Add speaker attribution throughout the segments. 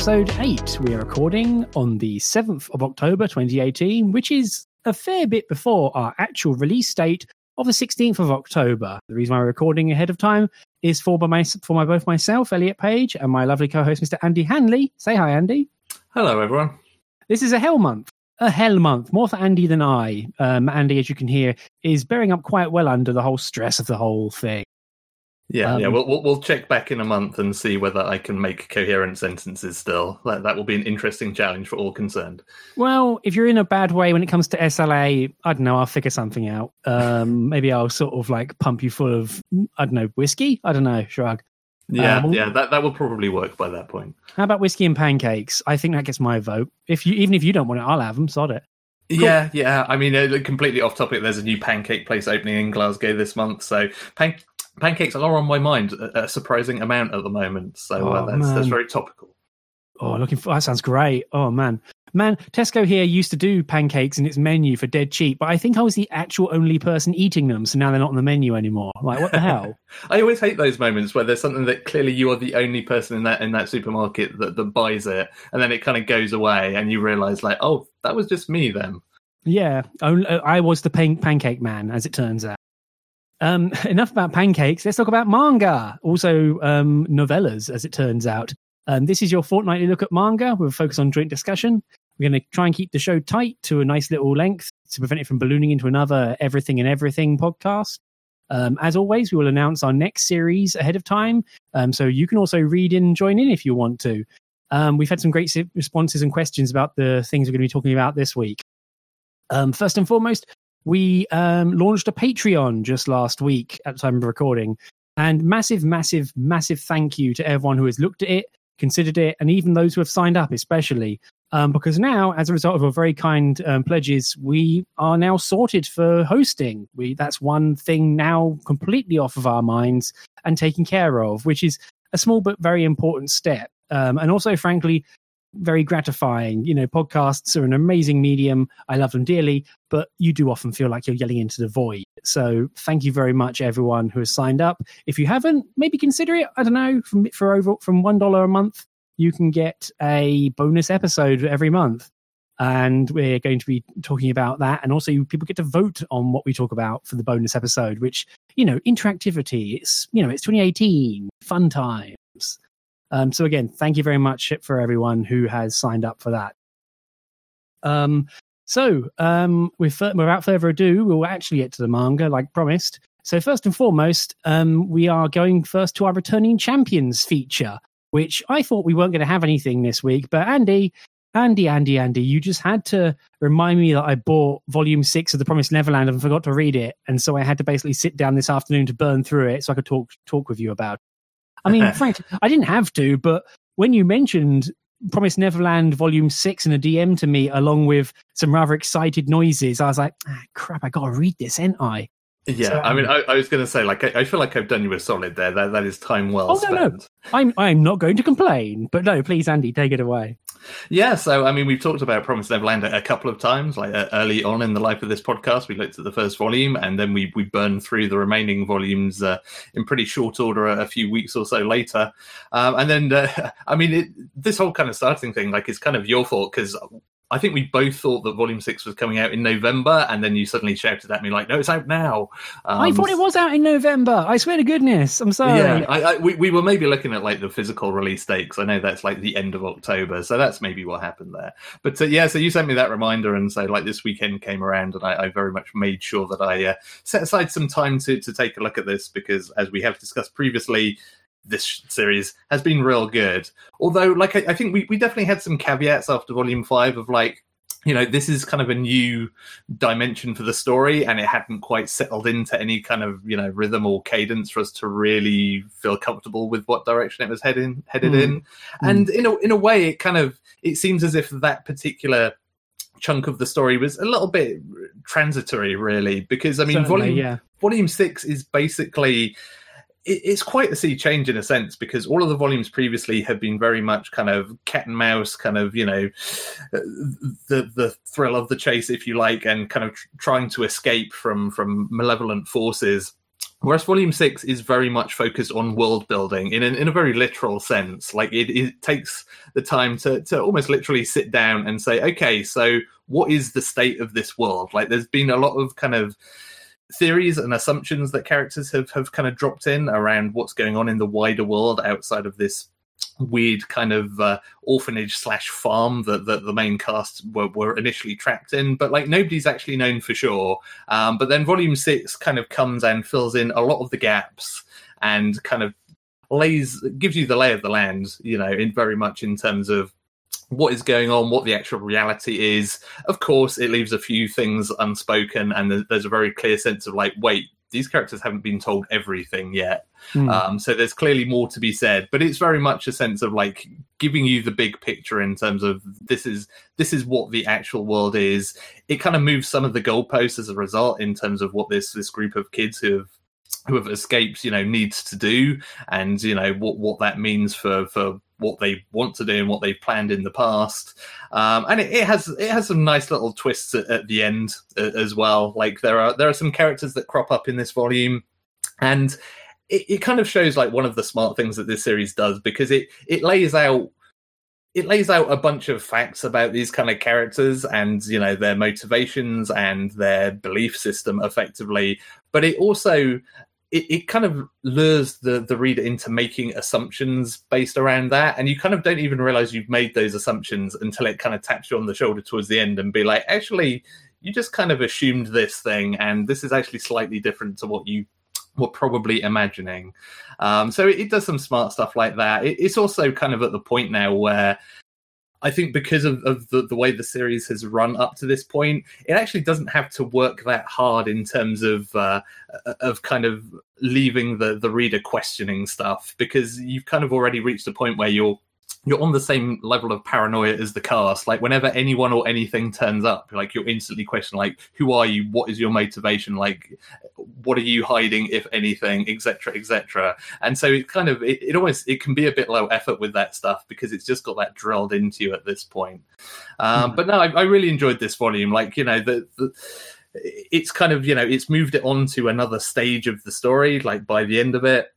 Speaker 1: Episode 8. We are recording on the 7th of October 2018, which is a fair bit before our actual release date of the 16th of October. The reason why we're recording ahead of time is for, by my, for my, both myself, Elliot Page, and my lovely co host, Mr. Andy Hanley. Say hi, Andy.
Speaker 2: Hello, everyone.
Speaker 1: This is a hell month. A hell month, more for Andy than I. Um, Andy, as you can hear, is bearing up quite well under the whole stress of the whole thing.
Speaker 2: Yeah, um, yeah. We'll, we'll, we'll check back in a month and see whether I can make coherent sentences. Still, that that will be an interesting challenge for all concerned.
Speaker 1: Well, if you're in a bad way when it comes to SLA, I don't know. I'll figure something out. Um, maybe I'll sort of like pump you full of I don't know whiskey. I don't know. Shrug.
Speaker 2: Yeah, um, yeah. That that will probably work by that point.
Speaker 1: How about whiskey and pancakes? I think that gets my vote. If you even if you don't want it, I'll have them. Sod it.
Speaker 2: Cool. Yeah, yeah. I mean, uh, completely off topic. There's a new pancake place opening in Glasgow this month, so pan- pancakes are on my mind a, a surprising amount at the moment. So uh, oh, uh, that's, that's very topical.
Speaker 1: Oh, looking for that sounds great. Oh man, man, Tesco here used to do pancakes in its menu for dead cheap, but I think I was the actual only person eating them, so now they're not on the menu anymore. Like, what the hell?
Speaker 2: I always hate those moments where there's something that clearly you are the only person in that in that supermarket that, that buys it, and then it kind of goes away, and you realise like, oh, that was just me then.
Speaker 1: Yeah, I was the pan- pancake man, as it turns out. Um, enough about pancakes. Let's talk about manga, also um, novellas, as it turns out. Um, this is your fortnightly look at manga We'll focus on joint discussion. We're going to try and keep the show tight to a nice little length to prevent it from ballooning into another everything and everything podcast. Um, as always, we will announce our next series ahead of time, um, so you can also read in and join in if you want to. Um, we've had some great responses and questions about the things we're going to be talking about this week. Um, first and foremost, we um, launched a Patreon just last week at the time of recording. And massive, massive, massive thank you to everyone who has looked at it, considered it, and even those who have signed up, especially. Um, because now, as a result of our very kind um, pledges, we are now sorted for hosting. We that's one thing now completely off of our minds and taken care of, which is a small but very important step. Um, and also, frankly, very gratifying. You know, podcasts are an amazing medium. I love them dearly, but you do often feel like you're yelling into the void. So thank you very much, everyone who has signed up. If you haven't, maybe consider it. I don't know, from for over from one dollar a month, you can get a bonus episode every month. And we're going to be talking about that. And also, people get to vote on what we talk about for the bonus episode, which, you know, interactivity. It's, you know, it's 2018, fun times. Um, so again, thank you very much for everyone who has signed up for that. Um, so um, without further ado, we'll actually get to the manga like promised. So first and foremost, um, we are going first to our returning champions feature, which I thought we weren't going to have anything this week, but Andy, Andy, Andy, Andy, you just had to remind me that I bought volume six of The Promised Neverland and forgot to read it, and so I had to basically sit down this afternoon to burn through it so I could talk talk with you about. I mean, frankly, I didn't have to, but when you mentioned Promise Neverland Volume 6 in a DM to me, along with some rather excited noises, I was like, ah, crap, I got to read this, ain't I?
Speaker 2: Yeah, so, I mean, I, I was going to say, like, I, I, feel like I've done you a solid there. That that is time well
Speaker 1: oh,
Speaker 2: spent.
Speaker 1: No, no. I'm I'm not going to complain, but no, please, Andy, take it away.
Speaker 2: Yeah, so I mean, we've talked about Promise Neverland a, a couple of times. Like uh, early on in the life of this podcast, we looked at the first volume, and then we we burned through the remaining volumes uh, in pretty short order a, a, few weeks or so later. Um, and then, uh, I mean, it, this whole kind of starting thing, like, it's kind of your fault because I think we both thought that Volume Six was coming out in November, and then you suddenly shouted at me like, "No, it's out now."
Speaker 1: Um, I thought it was out in November. I swear to goodness, I'm sorry.
Speaker 2: Yeah, I, I, we, we were maybe looking at like the physical release date because I know that's like the end of October, so that's maybe what happened there. But uh, yeah, so you sent me that reminder, and so like this weekend came around, and I, I very much made sure that I uh, set aside some time to to take a look at this because, as we have discussed previously, this series has been real good. Although, like, I, I, think we, we definitely had some caveats after Volume Five of like, you know, this is kind of a new dimension for the story, and it hadn't quite settled into any kind of you know rhythm or cadence for us to really feel comfortable with what direction it was heading headed mm. in. And mm. in a in a way, it kind of it seems as if that particular chunk of the story was a little bit transitory, really, because I mean,
Speaker 1: Certainly,
Speaker 2: volume
Speaker 1: yeah.
Speaker 2: volume six is basically it's quite a sea change in a sense because all of the volumes previously have been very much kind of cat and mouse, kind of you know, the the thrill of the chase, if you like, and kind of trying to escape from from malevolent forces. Whereas Volume Six is very much focused on world building in an, in a very literal sense. Like it, it takes the time to to almost literally sit down and say, okay, so what is the state of this world? Like there's been a lot of kind of theories and assumptions that characters have have kind of dropped in around what's going on in the wider world outside of this weird kind of uh, orphanage slash farm that, that the main cast were, were initially trapped in. But like nobody's actually known for sure. Um, but then volume six kind of comes and fills in a lot of the gaps and kind of lays gives you the lay of the land you know in very much in terms of what is going on, what the actual reality is. Of course, it leaves a few things unspoken, and there's a very clear sense of like, wait, these characters haven't been told everything yet. Mm. Um, so there's clearly more to be said, but it's very much a sense of like giving you the big picture in terms of this is this is what the actual world is. It kind of moves some of the goalposts as a result in terms of what this this group of kids who have who have escaped, you know, needs to do, and you know what what that means for for what they want to do and what they've planned in the past. Um, and it, it, has it has some nice little twists at, at the end uh, as well. Like there are there are some characters that crop up in this volume, and it, it kind of shows like one of the smart things that this series does because it it lays out it lays out a bunch of facts about these kind of characters and you know their motivations and their belief system effectively but it also it, it kind of lures the, the reader into making assumptions based around that. And you kind of don't even realize you've made those assumptions until it kind of taps you on the shoulder towards the end and be like, actually, you just kind of assumed this thing, and this is actually slightly different to what you were probably imagining. Um, so it, it, does some smart stuff like that. It, it's also kind of at the point now where I think because of, of the, the, way the series has run up to this point, it actually doesn't have to work that hard in terms of uh, of kind of leaving the, the reader questioning stuff because you've kind of already reached a point where you're you're on the same level of paranoia as the cast. Like whenever anyone or anything turns up, like you're instantly questioning, like, who are you? What is your motivation? Like, what are you hiding, if anything, etc., etc. And so it kind of it, it almost it can be a bit low effort with that stuff because it's just got that drilled into you at this point. Um, mm But no, I, I, really enjoyed this volume. Like you know the. the it's kind of you know it's moved it on to another stage of the story like by the end of it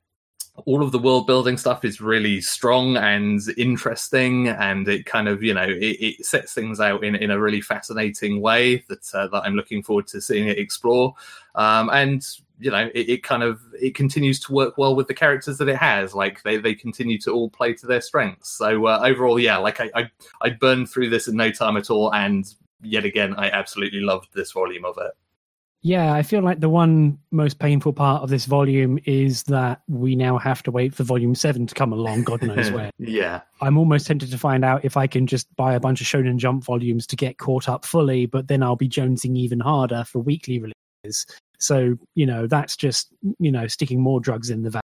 Speaker 2: all of the world building stuff is really strong and interesting and it kind of you know it, it sets things out in, in a really fascinating way that uh, that i'm looking forward to seeing it explore. Um, and you know it, it, kind of it continues to work well with the characters that it has. Like they they continue to all play to their strengths. So uh, overall yeah like I, I i burned through this in no time at all and yet again i absolutely loved this volume of it
Speaker 1: yeah, I feel like the one most painful part of this volume is that we now have to wait for volume seven to come along, God knows where.
Speaker 2: yeah.
Speaker 1: I'm almost tempted to find out if I can just buy a bunch of Shonen Jump volumes to get caught up fully, but then I'll be jonesing even harder for weekly releases. So, you know, that's just, you know, sticking more drugs in the van.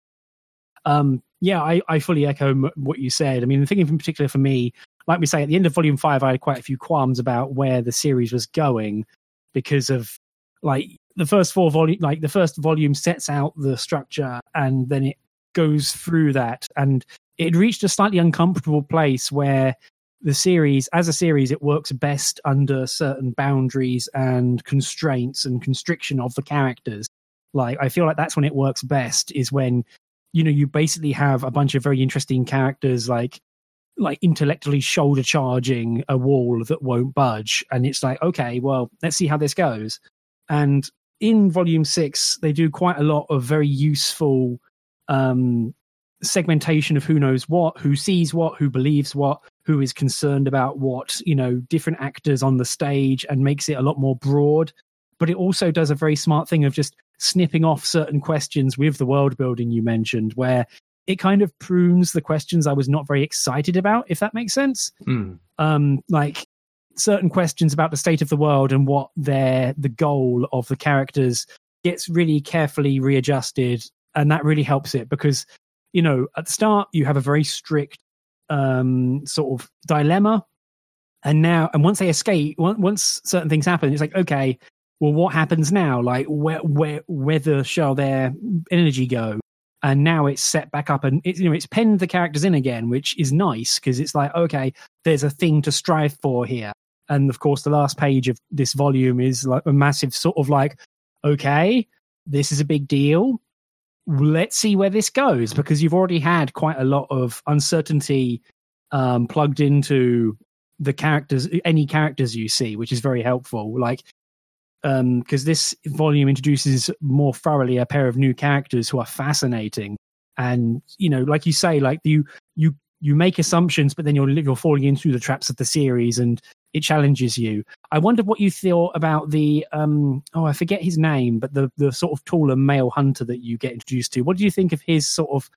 Speaker 1: Um, yeah, I, I fully echo m- what you said. I mean, the thing in particular for me, like we say, at the end of volume five, I had quite a few qualms about where the series was going because of like the first four volume like the first volume sets out the structure and then it goes through that. And it reached a slightly uncomfortable place where the series as a series it works best under certain boundaries and constraints and constriction of the characters. Like i feel like that's when it works best is when you know you basically have a bunch of very interesting characters like like intellectually shoulder charging a wall that won't budge. And it's like okay well let's see how this goes and in volume six, they do quite a lot of very useful um, segmentation of who knows what, who sees what, who believes what, who is concerned about what, you know, different actors on the stage and makes it a lot more broad. But it also does a very smart thing of just snipping off certain questions with the world building you mentioned, where it kind of prunes the questions I was not very excited about, if that makes sense.
Speaker 2: Mm.
Speaker 1: Um, like certain questions about the state of the world and what their the goal of the characters gets really carefully readjusted and that really helps it because you know at the start you have a very strict um sort of dilemma. And now and once they escape once certain things happen it's like okay well what happens now? Like where where whether shall their energy go? And now it's set back up and it's you know it's penned the characters in again which is nice because it's like okay there's a thing to strive for here and of course the last page of this volume is like a massive sort of like okay this is a big deal let's see where this goes because you've already had quite a lot of uncertainty um, plugged into the characters, any characters you see, which is very helpful. Like, because um, this volume introduces more thoroughly a pair of new characters who are fascinating, and you know, like you say, like you you you make assumptions, but then you're you're falling into the traps of the series, and it challenges you. I wondered what you thought about the um oh I forget his name, but the the sort of taller male hunter that you get introduced to. What do you think of his sort of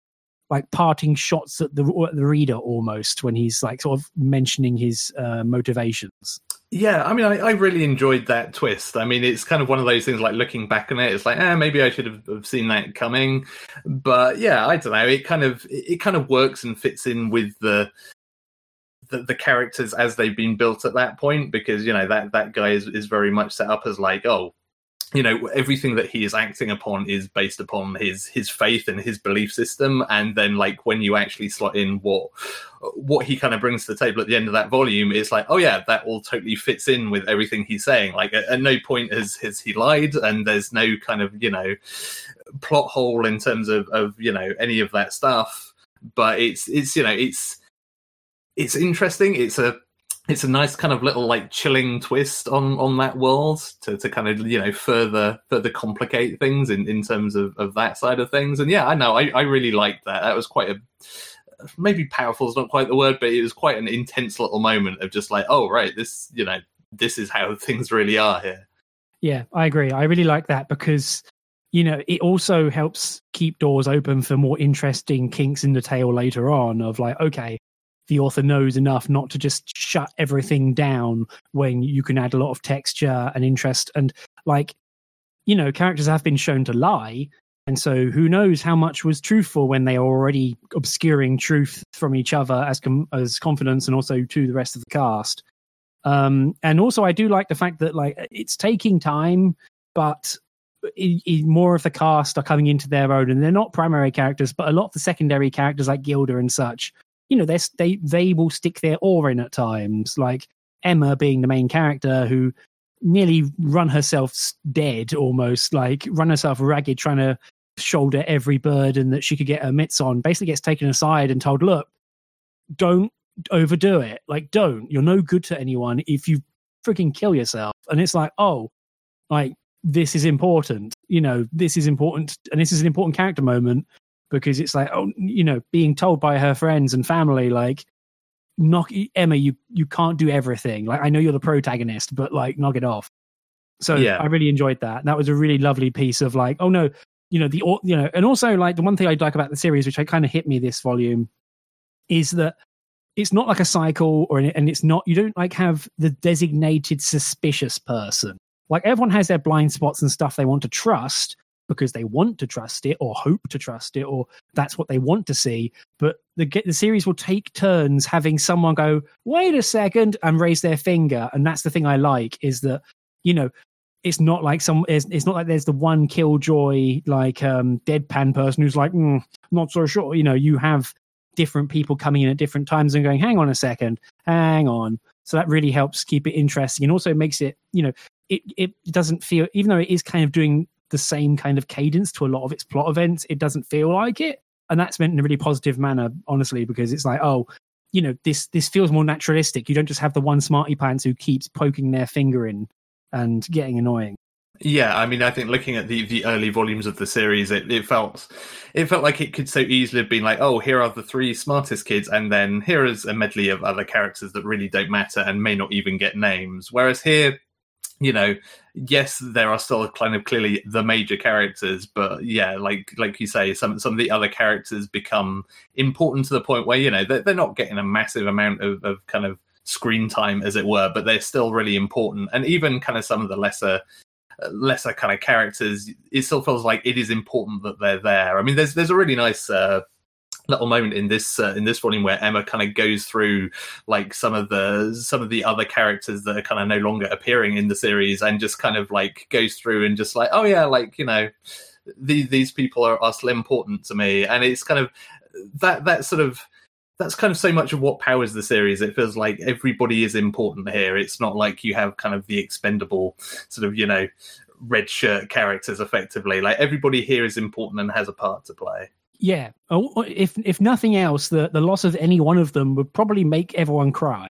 Speaker 1: like parting shots at the at the reader almost when he's like sort of mentioning his uh, motivations?
Speaker 2: Yeah, I mean, I, I, really enjoyed that twist. I mean, it's kind of one of those things like looking back on it, it's like, eh, maybe I should have, have seen that coming. But yeah, I don't know. It kind of it kind of works and fits in with the the, the, characters as they've been built at that point because you know that that guy is, is very much set up as like oh you know everything that he is acting upon is based upon his his faith and his belief system. And then like when you actually slot in what what he kind of brings to the table at the end of that volume it's like oh yeah that all totally fits in with everything he's saying. Like at, at no point has has he lied and there's no kind of you know plot hole in terms of of you know any of that stuff. But it's it's you know it's it's interesting. It's a it's a nice kind of little like chilling twist on on that world to, to kind of you know further further complicate things in, in terms of, of that side of things. And yeah i know I, I really liked that. That was quite a maybe powerful is not quite the word but it was quite an intense little moment of just like oh right this you know this is how things really are here.
Speaker 1: Yeah i agree. I really like that because you know it also helps keep doors open for more interesting kinks in the tail later on of like okay the author knows enough not to just shut everything down when you can add a lot of texture and interest. And like you know characters have been shown to lie. And so who knows how much was truthful when they are already obscuring truth from each other as com- as confidence and also to the rest of the cast. Um and also i do like the fact that like it's taking time but it, it, more of the cast are coming into their own and they're not primary characters but a lot of the secondary characters like gilda and such you know, they they will stick their oar in at times. Like Emma being the main character who nearly run herself dead, almost like run herself ragged, trying to shoulder every burden that she could get her mitts on. Basically, gets taken aside and told, "Look, don't overdo it. Like, don't. You're no good to anyone if you freaking kill yourself." And it's like, oh, like this is important. You know, this is important, and this is an important character moment because it's like oh you know being told by her friends and family like knock Emma you you can't do everything. Like I know you're the protagonist but like knock it off. So yeah. I really enjoyed that. That was a really lovely piece of like oh no you know the you know and also like the one thing I like about the series which I kind of hit me this volume is that it's not like a cycle or and it's not you don't like have the designated suspicious person. Like everyone has their blind spots and stuff they want to trust because they want to trust it or hope to trust it or that's what they want to see. But the the series will take turns having someone go wait a second and raise their finger. And that's the thing i like is that you know it's not like some it's, it's not like there's the one killjoy like um deadpan person who's like mm, not so sure. You know you have different people coming in at different times and going hang on a second hang on. So that really helps keep it interesting and also makes it you know it, it doesn't feel even though it is kind of doing the same kind of cadence to a lot of its plot events. It doesn't feel like it, and that's meant in a really positive manner, honestly, because it's like, oh, you know, this this feels more naturalistic. You don't just have the one smarty pants who keeps poking their finger in and getting annoying.
Speaker 2: Yeah, I mean, I think looking at the, the early volumes of the series, it, it felt it felt like it could so easily have been like, oh, here are the three smartest kids, and then here is a medley of other characters that really don't matter and may not even get names. Whereas here, you know, yes, there are still kind of clearly the major characters, but yeah, like like you say, some some of the other characters become important to the point where you know they're, they're not getting a massive amount of, of kind of screen time, as it were, but they're still really important. And even kind of some of the lesser lesser kind of characters, it still feels like it is important that they're there. I mean, there's there's a really nice uh, little moment in this uh, in this volume where Emma kind of goes through like some of the some of the other characters that are kind of no longer appearing in the series and just kind of like goes through and just like oh yeah like you know these these people are, are still important to me and it's kind of that that sort of that's kind of so much of what powers the series. It feels like everybody is important here. It's not like you have kind of the expendable sort of, you know, red shirt characters effectively. Like everybody here is important and has a part to play.
Speaker 1: Yeah. Oh, oh, if if nothing else, the the loss of any one of them would probably make everyone cry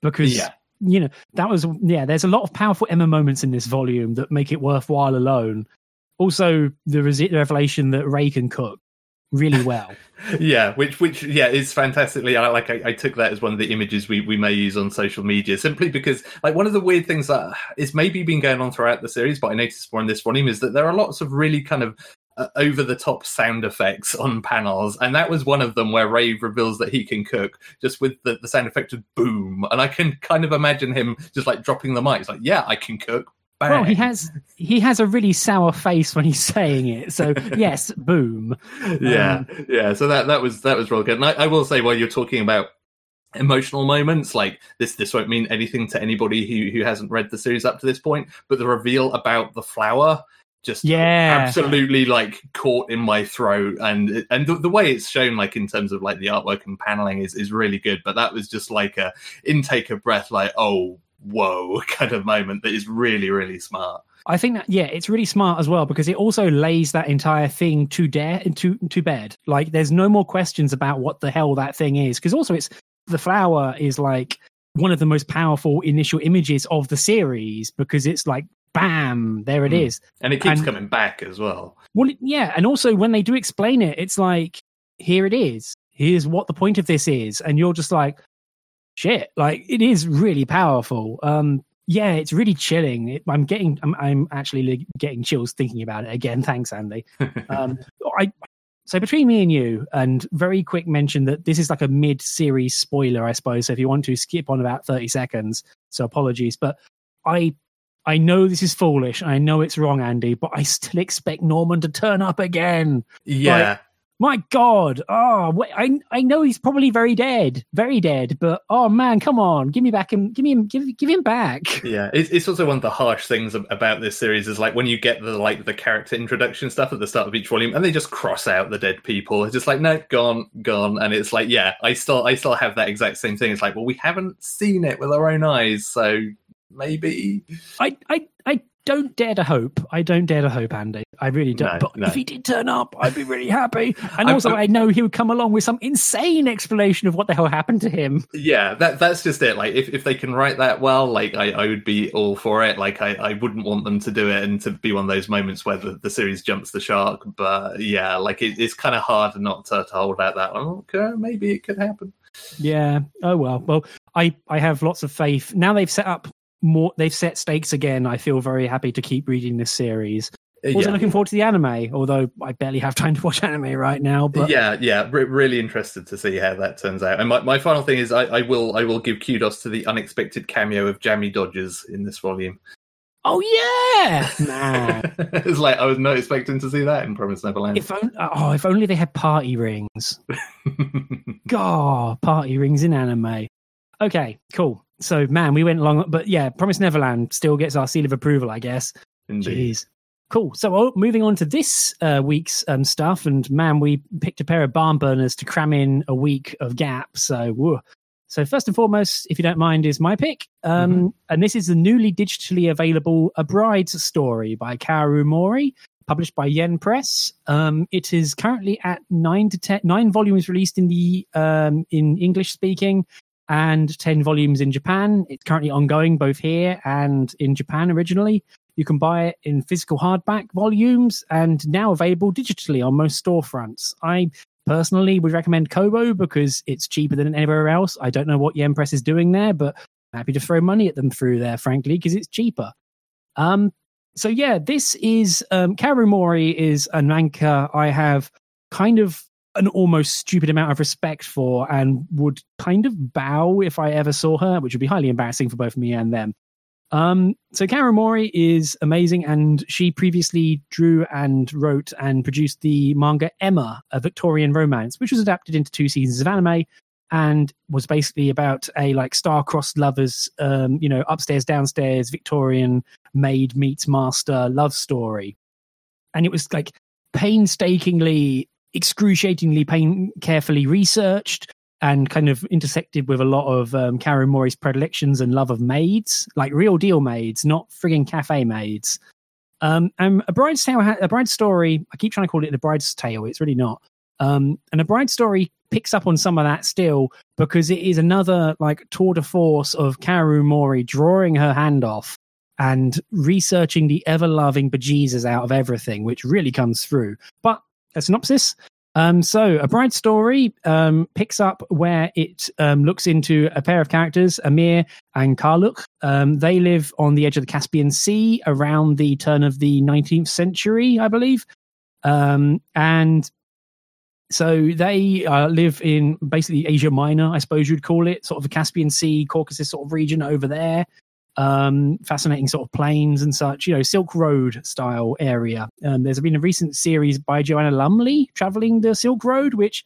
Speaker 1: because
Speaker 2: Yeah.
Speaker 1: you know that was yeah. There's a lot of powerful Emma moments in this volume that make it worthwhile alone. Also, the revelation that Ray can cook really well.
Speaker 2: yeah which which yeah is fantastically I like I, I took that as one of the images we we may use on social media simply because like one of the weird things that is maybe been going on throughout the series but i noticed more in this volume is that there are lots of really kind of over the top sound effects on panels and that was one of them where ray reveals that he can cook just with the, the sound effect of boom and i can kind of imagine him just like dropping the mic it's like yeah i can cook Bang.
Speaker 1: well, he has he has a really sour face when he's saying it. So yes, boom.
Speaker 2: yeah
Speaker 1: Um,
Speaker 2: yeah so that that was that was real good and I, I will say while you're talking about emotional moments like this this won't mean anything to anybody who who hasn't read the series up to this point but the reveal about the flower just
Speaker 1: Yeah.
Speaker 2: absolutely like caught in my throat and and the, the way it's shown like in terms of like the artwork and paneling is is really good but that was just like a intake of breath like oh whoa kind of moment that is really really smart
Speaker 1: I think that yeah, it's really smart as well because it also lays that entire thing to dare to to bed. Like there's no more questions about what the hell that thing is because also it's the flower is like one of the most powerful initial images of the series because it's like bam, there it
Speaker 2: Hmm.
Speaker 1: is.
Speaker 2: and it keeps
Speaker 1: And-
Speaker 2: coming back as well
Speaker 1: Well, yeah, and also when they do explain it, it's like here it is. Here's what the point of this is, and you're just like, shit, like it is really powerful. Um, yeah, it's really chilling. It, I'm getting, I'm, I'm actually getting chills thinking about it again. Thanks, Andy. Um, I. So between me and you, and very quick mention that this is like a mid-series spoiler, I suppose. So if you want to skip on about thirty seconds, so apologies. But I I know this is foolish. I know it's wrong, Andy, but I still expect Norman to turn up again.
Speaker 2: yeah
Speaker 1: My God! Oh, I I know he's probably very dead, very dead. But oh man, come on, give me back him, give me him, give give him back.
Speaker 2: Yeah, it's, it's also one of the harsh things about this series is like when you get the like the character introduction stuff at the start of each volume, and they just cross out the dead people. It's just like no, gone, gone, and it's like yeah, I still I still have that exact same thing. It's like well, we haven't seen it with our own eyes, so maybe
Speaker 1: I I I don't dare to hope. I don't dare to hope, Andy. I really don't.
Speaker 2: No,
Speaker 1: but
Speaker 2: no.
Speaker 1: if he did turn up, I'd be really happy. And also, I know he would come along with some insane explanation of what the hell happened to him.
Speaker 2: yeah, that that's just it. Like if, if they can write that well, like I, I would be all for it. Like I, I wouldn't want them to do it and to be one of those moments where the, the series jumps the shark. But yeah, like it, it's kind of hard not to, to hold out that. one. okay, maybe it could happen.
Speaker 1: Yeah. Oh well. Well, I I have lots of faith. Now they've set up more. They've set stakes again. I feel very happy to keep reading this series. Uh, also
Speaker 2: yeah.
Speaker 1: looking forward to the anime. Although I barely have time to watch anime right now. But
Speaker 2: yeah, yeah, re- really interested to see how that turns out. And my, my final thing is, I, I will I will give kudos to the unexpected cameo of Jammy Dodgers in this volume.
Speaker 1: oh yeah, man.
Speaker 2: it's like I was not expecting to see that in Promise Neverland.
Speaker 1: if only, oh, if only they had party rings. God, party rings in anime. Okay, cool. So man, we went long, but yeah, Promise Neverland still gets our seal of approval, I guess.
Speaker 2: Indeed.
Speaker 1: Jeez. Cool. So oh, moving on to this uh, week's um, stuff, and man, we picked a pair of barn burners to cram in a week of gap. So, woo. so first and foremost, if you don't mind, is my pick, um, and this is the newly digitally available "A Bride's Story" by Kaoru Mori, published by Yen Press. Um, it is currently at nine to ten, nine volumes released in the um, in English speaking, and ten volumes in Japan. It's currently ongoing both here and in Japan originally. You can buy it in physical hardback volumes and now available digitally on most storefronts. I personally would recommend Kobo because it's cheaper than anywhere else. I don't know what Yen Press is doing there, but I'm happy to throw money at them through there, frankly, because it's cheaper. Um, so yeah, this is um, Kaoru Mori is a mangaka I have kind of an almost stupid amount of respect for and would kind of bow if I ever saw her, which would be highly embarrassing for both me and them. Um, so Kaoru Mori is amazing, and she previously drew and wrote and produced the manga Emma, a Victorian romance, which was adapted into two seasons of anime and was basically about a like star-crossed lovers, um, you know, upstairs downstairs Victorian maid meets master love story, and it was like painstakingly, excruciatingly, pain carefully researched and kind of intersected with a lot of um, Kaoru Mori's predilections and love of maids, like real deal maids, not frigging cafe maids. Um, and a bride's tale, a bride's story. I keep trying to call it the bride's tale. It's really not. Um, and a bride's story picks up on some of that still because it is another like tour de force of Kaoru Mori drawing her hand off and researching the ever loving bejesus out of everything, which really comes through. But a synopsis. Um, so, A Bride Story um, picks up where it um, looks into a pair of characters, Amir and Karluk. Um, they live on the edge of the Caspian Sea around the turn of the 19th century, I believe. Um, and so they uh, live in basically Asia Minor, I suppose you'd call it, sort of the Caspian Sea, Caucasus sort of region over there um, fascinating sort of plains and such, you know, Silk Road style area. Um, there's been a recent series by Joanna Lumley traveling the Silk Road, which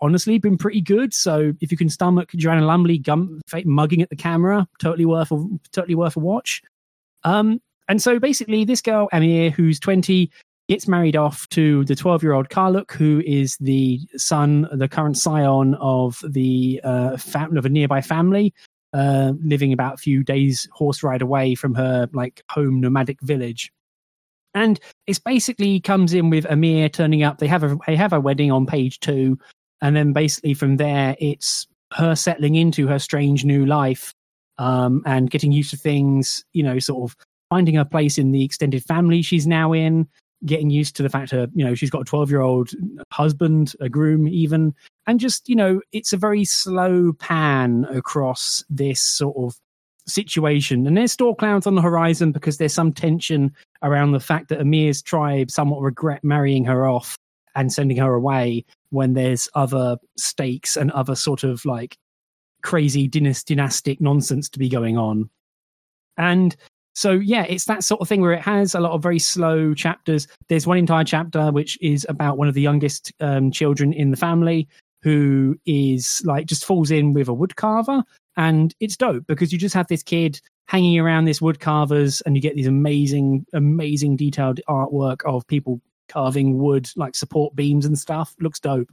Speaker 1: honestly been pretty good. So if you can stomach Joanna Lumley gum, mugging at the camera, totally worth a totally worth a watch. Um, and so basically, this girl Amir, who's 20, gets married off to the 12 year old Karluk, who is the son, the current scion of the uh, fam- of a nearby family uh, living about a few days horse ride away from her like home nomadic village. And it's basically comes in with Amir turning up. They have a they have a wedding on page two, and then basically from there it's her settling into her strange new life um, and getting used to things. You know, sort of finding her place in the extended family she's now in, getting used to the fact that you know she's got a 12 year old husband a groom even. And just you know it's a very slow pan across this sort of situation. And there's storm clouds on the horizon because there's some tension around the fact that amir's tribe somewhat regret marrying her off and sending her away when there's other stakes and other sort of like crazy dynastic nonsense to be going on. And so yeah, it's that sort of thing where it has a lot of very slow chapters. There's one entire chapter which is about one of the youngest um, children in the family who is like just falls in with a woodcarver, and it's dope because you just have this kid hanging around this woodcarvers, and you get these amazing, amazing detailed artwork of people carving wood like support beams and stuff. Looks dope,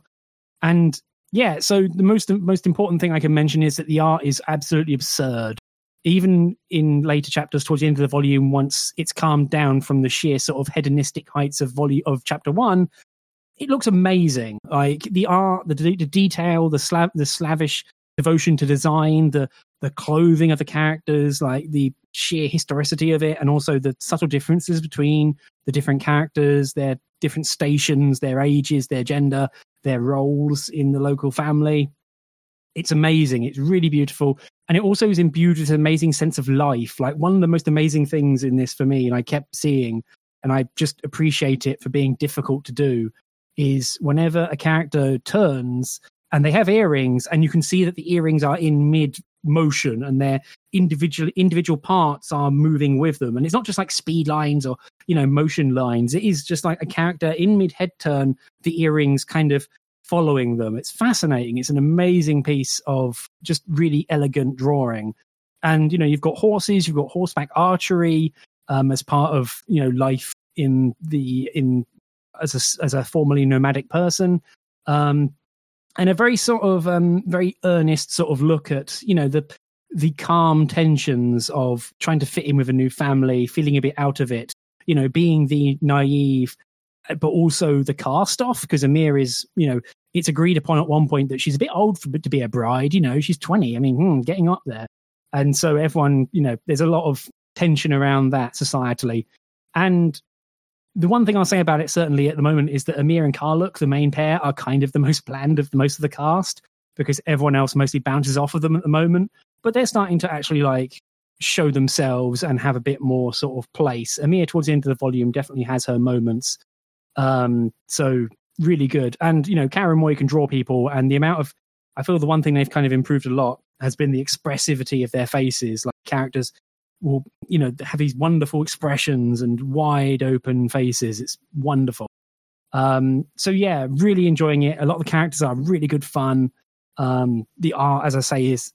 Speaker 1: and yeah. So the most most important thing I can mention is that the art is absolutely absurd even in later chapters towards the end of the volume, once it's calmed down from the sheer sort of hedonistic heights of volume of chapter one, it looks amazing. Like the art, the, the detail, the slav, the slavish devotion to design, the the clothing of the characters, like the sheer historicity of it, and also the subtle differences between the different characters, their different stations, their ages, their gender, their roles in the local family. It's amazing. It's really beautiful. And it also is imbued with an amazing sense of life. Like one of the most amazing things in this for me, and I kept seeing, and I just appreciate it for being difficult to do, is whenever a character turns and they have earrings, and you can see that the earrings are in mid motion and their individual individual parts are moving with them and it's not just like speed lines or you know motion lines it is just like a character in mid head turn the earrings kind of following them. It's fascinating. It's an amazing piece of just really elegant drawing. And you know, you've got horses, you've got horseback archery um, as part of you know life in the in as a as a formerly nomadic person. Um, and a very sort of um, very earnest sort of look at you know the the calm tensions of trying to fit in with a new family, feeling a bit out of it, you know, being the naive but also the cast off because Amir is, you know, it's agreed upon at one point that she's a bit old for, to be a bride. You know, she's 20. I mean, hmm, getting up there. And so everyone, you know, there's a lot of tension around that societally. And the one thing I'll say about it, certainly at the moment, is that Amir and Karluk, the main pair, are kind of the most bland of the most of the cast because everyone else mostly bounces off of them at the moment. But they're starting to actually like show themselves and have a bit more sort of place. Amir, towards the end of the volume, definitely has her moments um, so really good. And you know, Kaoru Mori can draw people, and the amount of I feel the one thing they've kind of improved a lot has been the expressivity of their faces. Like characters will, you know, have these wonderful expressions and wide open faces. It's wonderful. Um, so yeah, really enjoying it. A lot of the characters are really good fun. Um, the art, as I say, is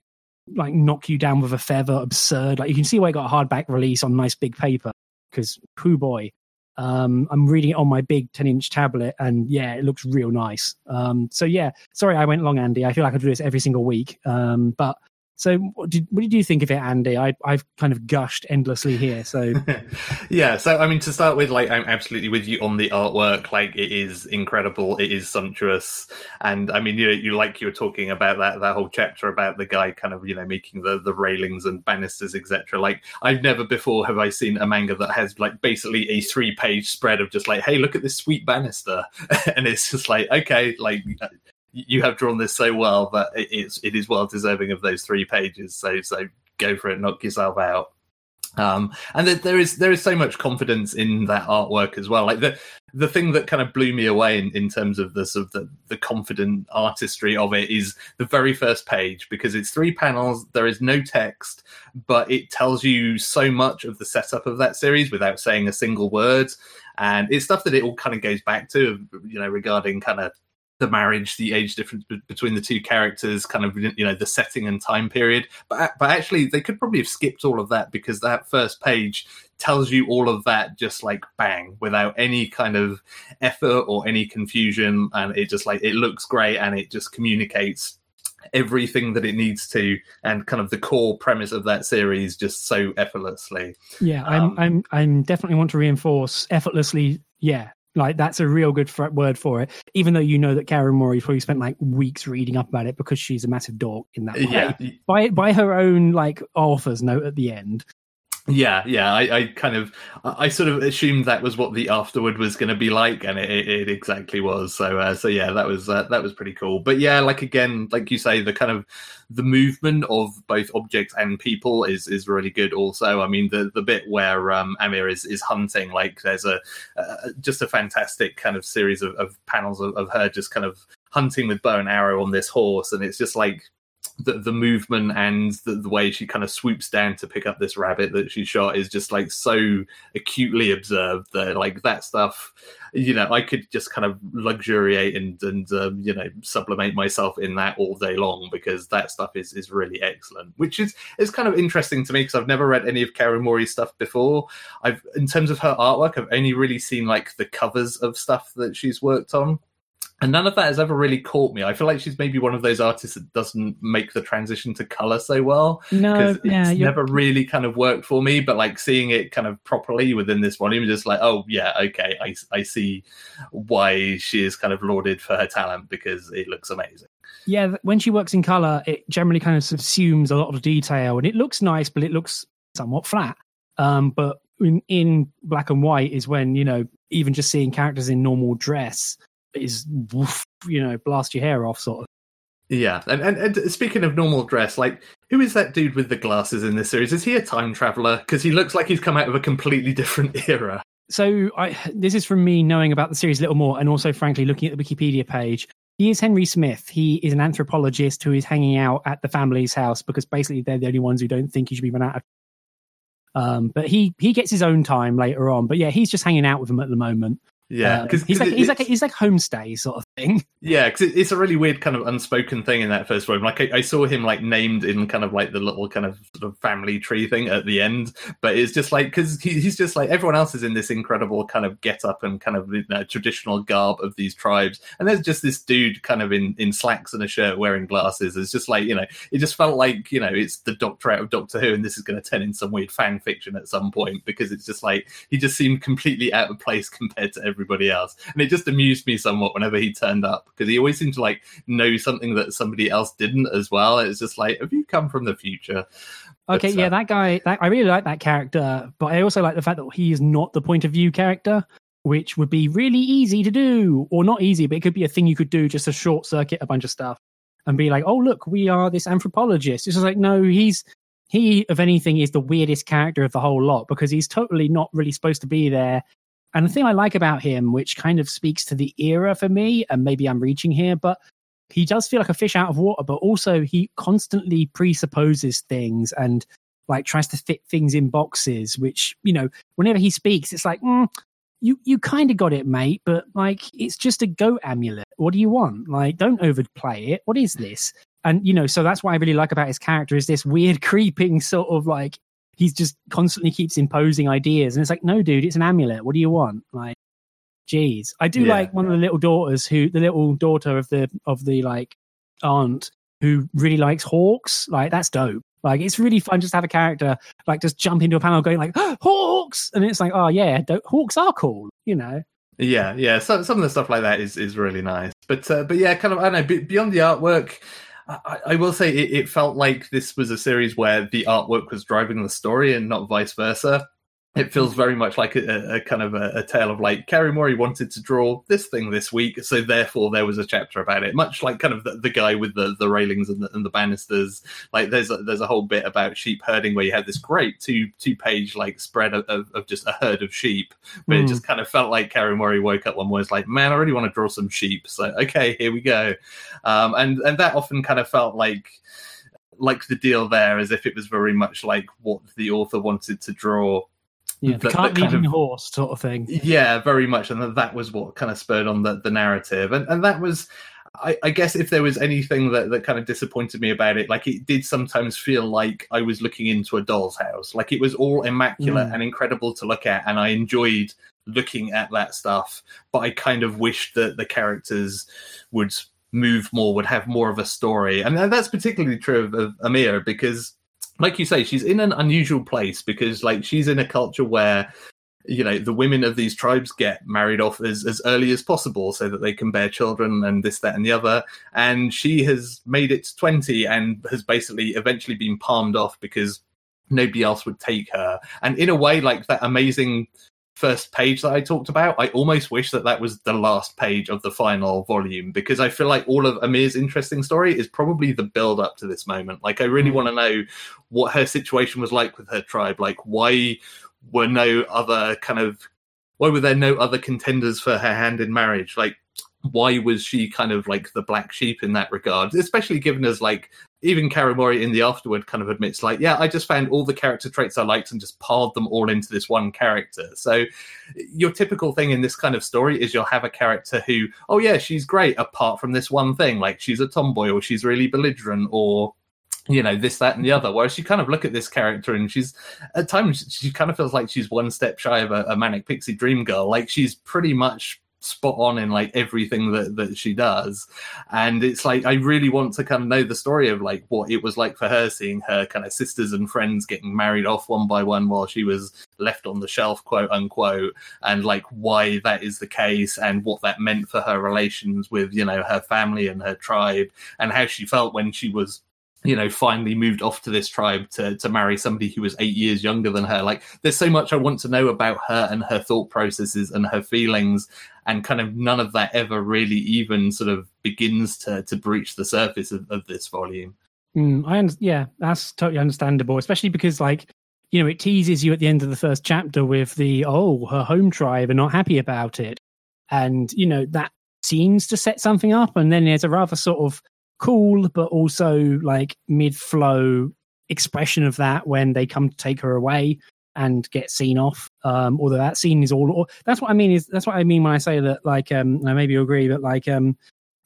Speaker 1: like knock you down with a feather, absurd. Like you can see why I got a hardback release on nice big paper because, who boy, um, I'm reading it on my big 10 inch tablet, and yeah, it looks real nice. Um, so yeah, sorry I went long, Andy. I feel like I do this every single week, um, but So, what did, what did you think of it, Andy? I, I've kind of gushed endlessly here. So,
Speaker 2: yeah. So, I mean, to start with, like, I'm absolutely with you on the artwork. Like, it is incredible. It is sumptuous. And I mean, you know, you like you were talking about that that whole chapter about the guy kind of you know making the the railings and banisters, etc. Like, I've never before have I seen a manga that has like basically a three page spread of just like, hey, look at this sweet banister, and it's just like, okay, like you have drawn this so well that it is it is well deserving of those three pages. So so go for it, knock yourself out. Um, and there is there is so much confidence in that artwork as well. Like the the thing that kind of blew me away in, in terms of the sort of the, the confident artistry of it is the very first page because it's three panels. There is no text, but it tells you so much of the setup of that series without saying a single word. And it's stuff that it all kind of goes back to, you know, regarding kind of the marriage, the age difference between the two characters, kind of you know the setting and time period. But but actually, they could probably have skipped all of that because that first page tells you all of that just like bang without any kind of effort or any confusion, and it just like it looks great and it just communicates everything that it needs to. And kind of the core premise of that series just so effortlessly.
Speaker 1: Yeah i'm um, i'm i'm definitely want to reinforce effortlessly yeah like that's a real good word for it. Even though you know that Kaoru Mori probably spent like weeks reading up about it because she's a massive dork in that way. Yeah. By by her own like author's note at the end,
Speaker 2: yeah, yeah. I, I, kind of, I sort of assumed that was what the afterward was going to be like, and it, it, exactly was. So, uh, so yeah, that was uh, that was pretty cool. But yeah, like again, like you say, the kind of the movement of both objects and people is is really good. Also, I mean, the the bit where um, Amir is is hunting, like there's a uh, just a fantastic kind of series of, of panels of, of her just kind of hunting with bow and arrow on this horse, and it's just like the, the movement and the, the, way she kind of swoops down to pick up this rabbit that she shot is just like so acutely observed that like that stuff you know i could just kind of luxuriate and and um, you know sublimate myself in that all day long because that stuff is is really excellent which is is kind of interesting to me because i've never read any of kaoru mori's stuff before. I've in terms of her artwork i've only really seen like the covers of stuff that she's worked on and none of that has ever really caught me. I feel like she's maybe one of those artists that doesn't make the transition to color so well.
Speaker 1: No, yeah,
Speaker 2: it's never really kind of worked for me. But like seeing it kind of properly within this volume, just like, oh yeah, okay, I I see why she is kind of lauded for her talent because it looks amazing.
Speaker 1: Yeah, when she works in color, it generally kind of subsumes a lot of detail, and it looks nice, but it looks somewhat flat. Um, but in, in black and white is when you know even just seeing characters in normal dress is woof, you know blast your hair off sort of.
Speaker 2: Yeah, and, and and speaking of normal dress, like who is that dude with the glasses in this series? Is he a time traveler? Because he looks like he's come out of a completely different era.
Speaker 1: So I, this is from me knowing about the series a little more, and also frankly looking at the Wikipedia page. He is Henry Smith. He is an anthropologist who is hanging out at the family's house because basically they're the only ones who don't think he should be run out of. Um, but he he gets his own time later on. But yeah, he's just hanging out with them at the moment.
Speaker 2: Yeah,
Speaker 1: because uh, he's like he's like he's like homestay sort of thing.
Speaker 2: Yeah, because it's a really weird kind of unspoken thing in that first room. Like I, I, saw him like named in kind of like the little kind of sort of family tree thing at the end, but it's just like because he, he's just like everyone else is in this incredible kind of get up and kind of you know, traditional garb of these tribes, and there's just this dude kind of in in slacks and a shirt wearing glasses. It's just like you know, it just felt like you know it's the Doctor out of Doctor Who, and this is going to turn in some weird fan fiction at some point because it's just like he just seemed completely out of place compared to everybody else. And it just amused me somewhat whenever he turned up because he always seemed to like know something that somebody else didn't as well. It's just like, have you come from the future?
Speaker 1: Okay, but, yeah, uh, that guy, that, I really like that character, but I also like the fact that he is not the point of view character, which would be really easy to do, or not easy, but it could be a thing you could do just to short circuit a bunch of stuff and be like, oh, look, we are this anthropologist. It's just like, no, he's he, of anything, is the weirdest character of the whole lot because he's totally not really supposed to be there. And the thing I like about him, which kind of speaks to the era for me, and maybe I'm reaching here, but he does feel like a fish out of water, but also he constantly presupposes things and like tries to fit things in boxes, which, you know, whenever he speaks, it's like, mm, you, you kind of got it, mate, but like, it's just a goat amulet. What do you want? Like, don't overplay it. What is this? And, you know, so that's what I really like about his character is this weird creeping sort of like he's just constantly keeps imposing ideas, and it's like, no, dude, it's an amulet. What do you want? Like, geez, I do yeah. like one of the little daughters who, the little daughter of the of the like aunt who really likes hawks. Like that's dope. Like it's really fun just to have a character like just jump into a panel going like hawks, and it's like oh yeah, hawks are cool, you know.
Speaker 2: Yeah, yeah. So, some of the stuff like that is is really nice. But uh, but yeah, kind of I don't know. Beyond the artwork, I, I will say it, it, felt like this was a series where the artwork was driving the story and not vice versa it feels very much like a, a kind of a, a, tale of like Kaoru Mori wanted to draw this thing this week, so therefore there was a chapter about it. Much like kind of the, the guy with the, the railings and the, and the banisters. Like there's a, there's a whole bit about sheep herding where you had this great two two page like spread of, of, of just a herd of sheep, but mm. it hmm. just kind of felt like Kaoru Mori woke up one morning was like, man, I really want to draw some sheep. So okay, here we go, um, and and that often kind of felt like like the deal there as if it was very much like what the author wanted to draw
Speaker 1: yeah, the, cart leading horse sort of thing.
Speaker 2: Yeah, very much, and that was what kind of spurred on the, the narrative, and and that was. I, I, guess if there was anything that, that kind of disappointed me about it, like it did sometimes feel like I was looking into a doll's house. Like it was all immaculate mm. and incredible to look at, and I enjoyed looking at that stuff. But I kind of wished that the characters would move more, would have more of a story, and that's particularly true of, of Amir because like you say, she's in an unusual place because like she's in a culture where you know the women of these tribes get married off as, as early as possible so that they can bear children and this that and the other. And she has made it to 20 and has basically eventually been palmed off because nobody else would take her. And in a way like that amazing first page that I talked about, I almost wish that that was the last page of the final volume because I feel like all of Amir's interesting story is probably the build up to this moment. Like, I really mm. want to know what her situation was like with her tribe. Like, why were no other kind of why were there no other contenders for her hand in marriage? Like, why was she kind of like the black sheep in that regard? Especially given as like even Kaoru Mori in the afterward kind of admits like, yeah, I just found all the character traits I liked and just piled them all into this one character. So your typical thing in this kind of story is you'll have a character who, oh yeah, she's great apart from this one thing, like she's a tomboy or she's really belligerent or you know this that and the other whereas you kind of look at this character and she's at times she kind of feels like she's one step shy of a, a manic pixie dream girl like she's pretty much spot on in like everything that that she does. And it's like i really want to kind of know the story of like what it was like for her seeing her kind of sisters and friends getting married off one by one while she was left on the shelf quote unquote and like why that is the case and what that meant for her relations with you know her family and her tribe and how she felt when she was you know, finally moved off to this tribe to, to marry somebody who was eight years younger than her. Like, there's so much I want to know about her and her thought processes and her feelings, and kind of none of that ever really even sort of begins to to breach the surface of, of this volume.
Speaker 1: Mm, I un- yeah, that's totally understandable, especially because like you know it teases you at the end of the first chapter with the oh her home tribe are not happy about it, and you know that seems to set something up, and then there's a rather sort of cool, but also like mid flow expression of that when they come to take her away and get seen off. Um, although that scene is all, that's what I mean is that's what I mean when I say that like um, maybe you agree that like um,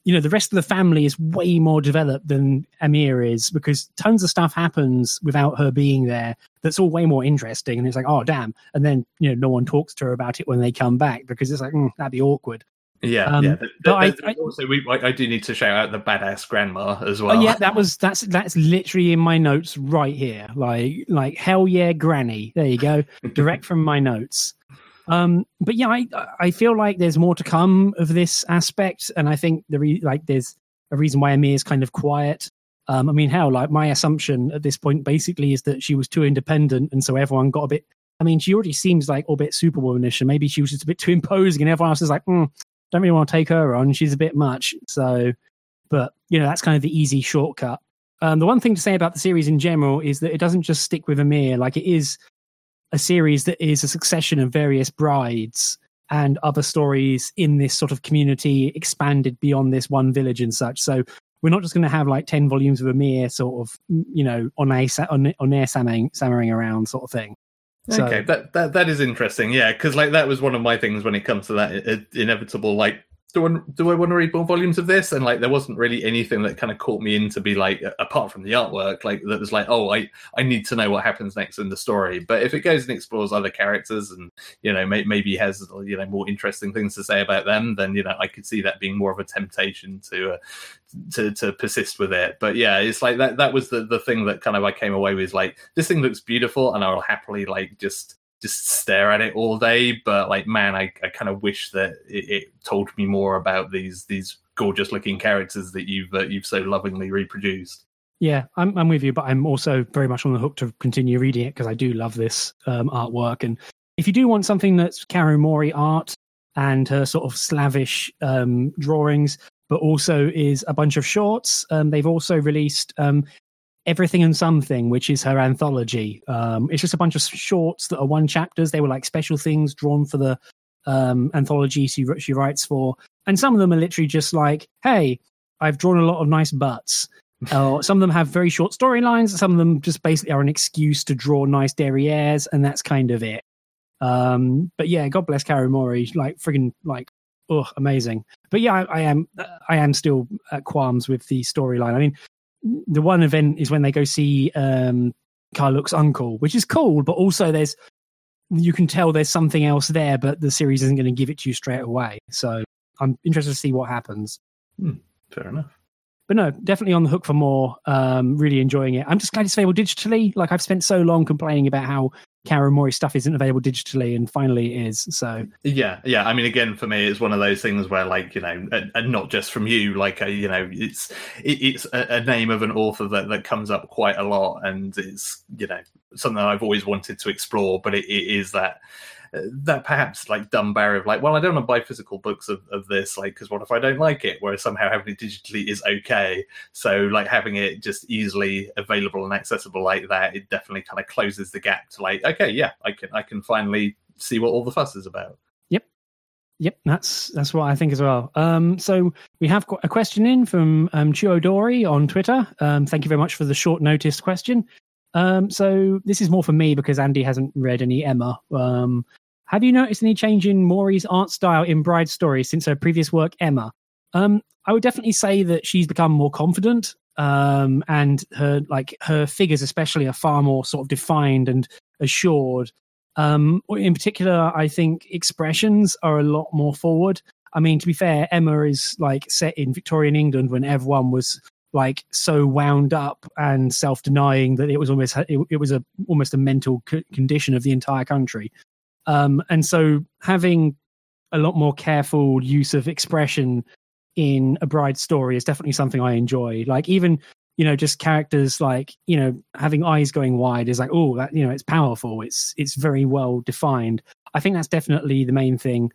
Speaker 1: you know the rest of the family is way more developed than Amir is because tons of stuff happens without her being there. That's all way more interesting, and it's like oh damn, and then you know no one talks to her about it when they come back because it's like mm, that'd be awkward.
Speaker 2: Yeah, um, yeah. But I, I, also, we, I do need to shout out the badass grandma as well.
Speaker 1: Oh, yeah, that was that's that's literally in my notes right here. Like like hell yeah, granny. There you go, direct from my notes. Um, but yeah, I I feel like there's more to come of this aspect, and I think the re- like there's a reason why Amir is kind of quiet. Um, I mean, hell, like my assumption at this point basically is that she was too independent, and so everyone got a bit. I mean, she already seems like a bit superwomanish, and maybe she was just a bit too imposing, and everyone else is like, mm, don't really want to take her on. She's a bit much. So, but you know, that's kind of the easy shortcut. Um, the one thing to say about the series in general is that it doesn't just stick with Amir. Like it is a series that is a succession of various brides and other stories in this sort of community expanded beyond this one village and such. So we're not just going to have like 10 volumes of Amir sort of, you know, on a, on, air sammering around sort of thing.
Speaker 2: So, okay, that, that that is interesting. Yeah, because like that was one of my things when it comes to that inevitable like do I, do I want to read more volumes of this? And like, there wasn't really anything that kind of caught me in to be like, apart from the artwork, like that was like, oh, I, I need to know what happens next in the story. But if it goes and explores other characters and, you know, may, maybe has, you know, more interesting things to say about them, then, you know, I could see that being more of a temptation to, uh, to, to persist with it. But yeah, it's like that, that was the, the thing that kind of I came away with like, this thing looks beautiful and I'll happily like just, just stare at it all day. But like, man, I, I kind of wish that it, it, told me more about these these gorgeous looking characters that you've uh, you've so lovingly reproduced.
Speaker 1: Yeah, I'm I'm with you, but I'm also very much on the hook to continue reading it because I do love this um, artwork. And if you do want something that's Kaoru Mori art and her sort of slavish um, drawings, but also is a bunch of shorts, um, they've also released um, Everything and Something, which is her anthology. Um, it's just a bunch of shorts that are one chapters. They were like special things drawn for the um, anthology she, she writes for. And some of them are literally just like, hey, I've drawn a lot of nice butts. Uh, some of them have very short storylines. Some of them just basically are an excuse to draw nice derrieres, and that's kind of it. Um, but yeah, God bless Kaoru Mori. Like friggin' like, oh, amazing. But yeah, I, I am I am still at qualms with the storyline. I mean, the one event is when they go see um, Karluk's uncle, which is cool, but also there's you can tell there's something else there, but the series isn't going to give it to you straight away. So I'm interested to see what happens.
Speaker 2: Hmm, fair enough.
Speaker 1: But no, definitely on the hook for more. Um, really enjoying it. I'm just glad it's available digitally. Like I've spent so long complaining about how Kaoru Mori stuff isn't available digitally, and finally it is. So
Speaker 2: yeah, yeah. I mean, again, for me, it's one of those things where, like, you know, and, and not just from you, like, uh, you know, it's it, it's a, a, name of an author that that comes up quite a lot, and it's you know something I've always wanted to explore, but it, it is that that perhaps like dumb barrier of like, well, I don't want to buy physical books of, of this, like, because what if I don't like it? Whereas somehow having it digitally is okay. So like having it just easily available and accessible like that, it definitely kind of closes the gap to like, okay, yeah, I can I can finally see what all the fuss is about.
Speaker 1: Yep. Yep, that's that's what I think as well. Um, so we have a question in from um, Chiodori on Twitter. Um, thank you very much for the short notice question. Um, so this is more for me because Andy hasn't read any Emma. Um, have you noticed any change in Mori's art style in Bride's Story since her previous work, Emma? Um, I would definitely say that she's become more confident, um, and her like her figures, especially, are far more sort of defined and assured. Um, in particular, I think expressions are a lot more forward. I mean, to be fair, Emma is like set in Victorian England when everyone was like so wound up and self-denying that it was almost it, it was a almost a mental condition of the entire country. Um, and so having a lot more careful use of expression in a bride story is definitely something i enjoy. Like even you know just characters like you know having eyes going wide is like oh that you know it's powerful. It's it's very well defined. I think that's definitely the main thing.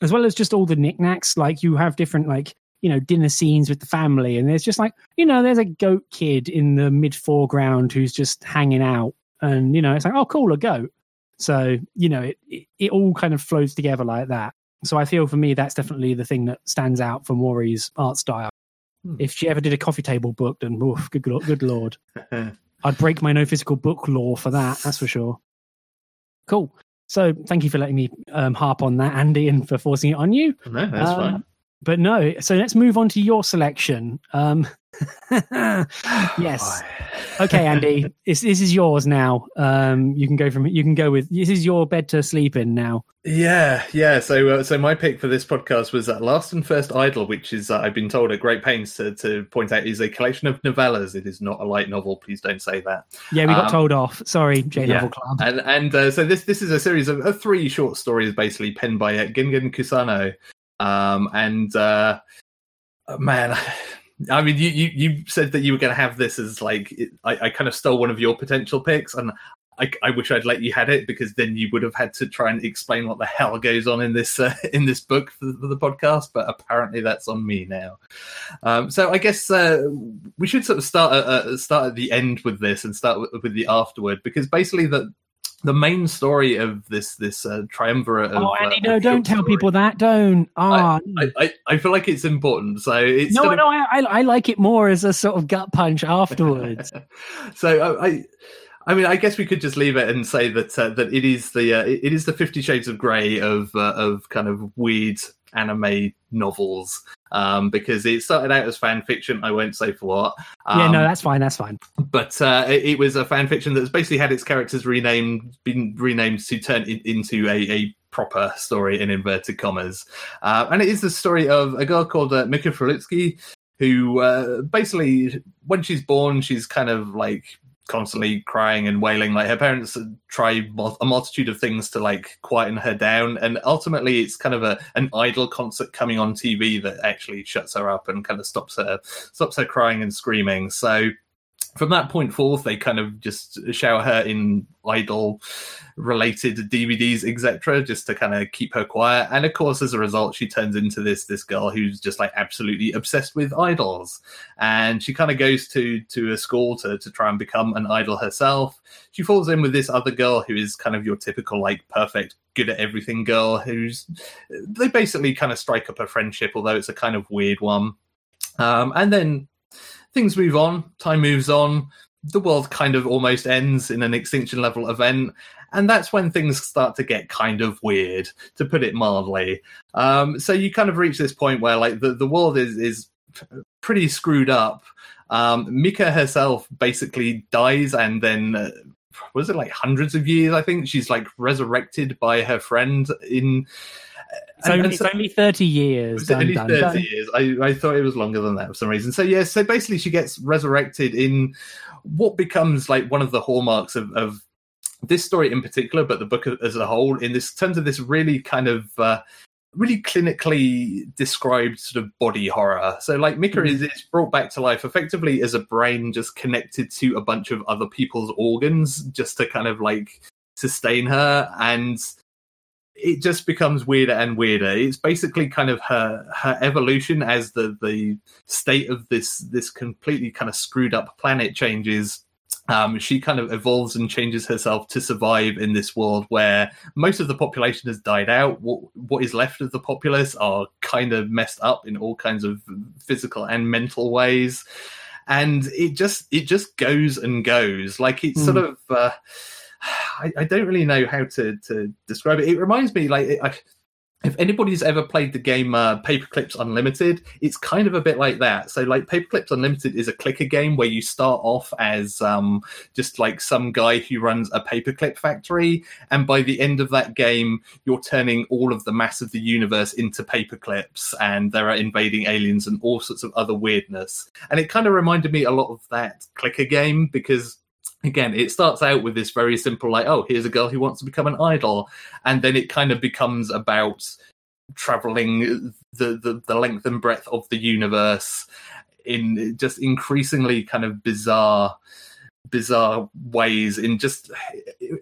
Speaker 1: As well as just all the knickknacks like you have different like you know dinner scenes with the family. And there's just like you know there's a goat kid in the mid foreground who's just hanging out. And you know it's like oh cool a goat. So you know it, it, it all kind of flows together like that. So i feel for me that's definitely the thing that stands out for Mori's art style. Hmm. if she ever did a coffee table book then oof, good, good lord. I'd break my no physical book law for that that's for sure. Cool. So thank you for letting me um, harp on that andy and for forcing it on you.
Speaker 2: No that's um, fine
Speaker 1: but no, so let's move on to your selection. Um, yes. okay, Andy, this, this is yours now. Um, you can go from you can go with this is your bed to sleep in now.
Speaker 2: Yeah, yeah. So, uh, so my pick for this podcast was uh, Last and First Idol, which is uh, I've been told at great pains to, to point out is a collection of novellas. It is not a light novel. Please don't say that.
Speaker 1: Yeah, we got um, told off. Sorry, J yeah. Novel Club.
Speaker 2: And and uh, so this this is a series of, of three short stories, basically penned by uh, Gengen Kusano, um, and uh, man, I mean, you, you, you said that you were going to have this as like I, I, kind of stole one of your potential picks, and I, I, wish I'd let you had it because then you would have had to try and explain what the hell goes on in this uh, in this book for, for, the podcast. But apparently, that's on me now. Um, so I guess uh, we should sort of start uh, start at the end with this and start with, with the afterward because basically the the main story of this this uh, triumvirate. Of,
Speaker 1: oh, Andy, uh, no! Don't tell story. people that. Don't. Oh,
Speaker 2: I, I, I, feel like it's important. So it's
Speaker 1: no, no. I, I like it more as a sort of gut punch afterwards.
Speaker 2: so I, I mean, I guess we could just leave it and say that uh, that it is the uh, it is the Fifty Shades of Grey of uh, of kind of weird anime novels um, because it started out as fan fiction. I won't say for what. Um,
Speaker 1: yeah, no, that's fine. That's fine.
Speaker 2: But uh, it, it, was a fan fiction that's basically had its characters renamed, been renamed to turn it into a, a proper story in inverted commas. Uh, and it is the story of a girl called uh, Mika Fruitsky, who uh, basically, when she's born, she's kind of like constantly crying and wailing. Like her parents try a multitude of things to like quieten her down, and ultimately it's kind of a an idol concert coming on TV that actually shuts her up and kind of stops her stops her crying and screaming. So from that point forth, they kind of just shower her in idol related DVDs, etc., just to kind of keep her quiet. And of course, as a result, she turns into this this girl who's just like absolutely obsessed with idols. And she kind of goes to to a school to to try and become an idol herself. She falls in with this other girl who is kind of your typical like perfect good at everything girl who's they basically kind of strike up a friendship although it's a kind of weird one um, and then things move on, time moves on, the world kind of almost ends in an extinction level event. And that's when things start to get kind of weird, to put it mildly. Um, so you kind of reach this point where like the, the world is is pretty screwed up. Um, Mika herself basically dies and then uh, was it like hundreds of years? I think she's like resurrected by her friend in
Speaker 1: it's, only, so, it's only 30 years.
Speaker 2: Only 30 done. years. I, I thought it was longer than that for some reason. So, yeah, so basically she gets resurrected in what becomes like one of the hallmarks of, of this story in particular, but the book as a whole, in this terms of this really kind of uh, really clinically described sort of body horror. So, like Mika mm. is, is brought back to life effectively as a brain just connected to a bunch of other people's organs, just to kind of like sustain her and it just becomes weirder and weirder. It's basically kind of her her evolution as the the state of this this completely kind of screwed up planet changes. Um, she kind of evolves and changes herself to survive in this world where most of the population has died out. What what is left of the populace are kind of messed up in all kinds of physical and mental ways, and it just it just goes and goes like it's mm. sort of. Uh, I, I, don't really know how to to describe it. It reminds me like I, if anybody's ever played the game uh, Paperclips Unlimited, it's kind of a bit like that. So, like Paperclips Unlimited is a clicker game where you start off as um, just like some guy who runs a paperclip factory, and by the end of that game, you're turning all of the mass of the universe into paperclips, and there are invading aliens and all sorts of other weirdness. And it kind of reminded me a lot of that clicker game because again it starts out with this very simple like oh here's a girl who wants to become an idol and then it kind of becomes about traveling the, the, the length and breadth of the universe in just increasingly kind of bizarre bizarre ways in just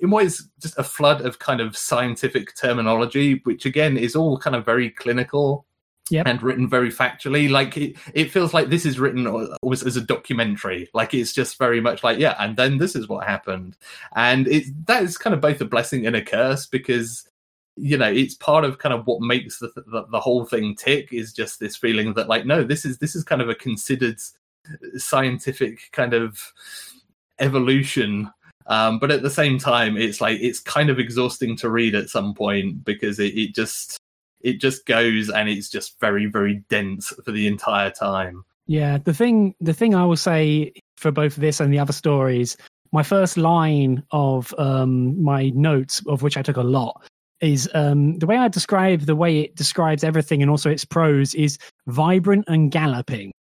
Speaker 2: in ways just a flood of kind of scientific terminology which again is all kind of very clinical
Speaker 1: yep.
Speaker 2: and written very factually. Like it, it feels like this is written almost as a documentary. Like it's just very much like, yeah, and then this is what happened. And it that is kind of both a blessing and a curse because you know it's part of kind of what makes the, the, the whole thing tick is just this feeling that like no this is this is kind of a considered scientific kind of evolution um, but at the same time it's like it's kind of exhausting to read at some point because it, it just it just goes and it's just very very dense for the entire time.
Speaker 1: Yeah the thing the thing i will say for both this and the other stories my first line of um, my notes of which i took a lot is um, the way i describe the way it describes everything and also its prose is vibrant and galloping.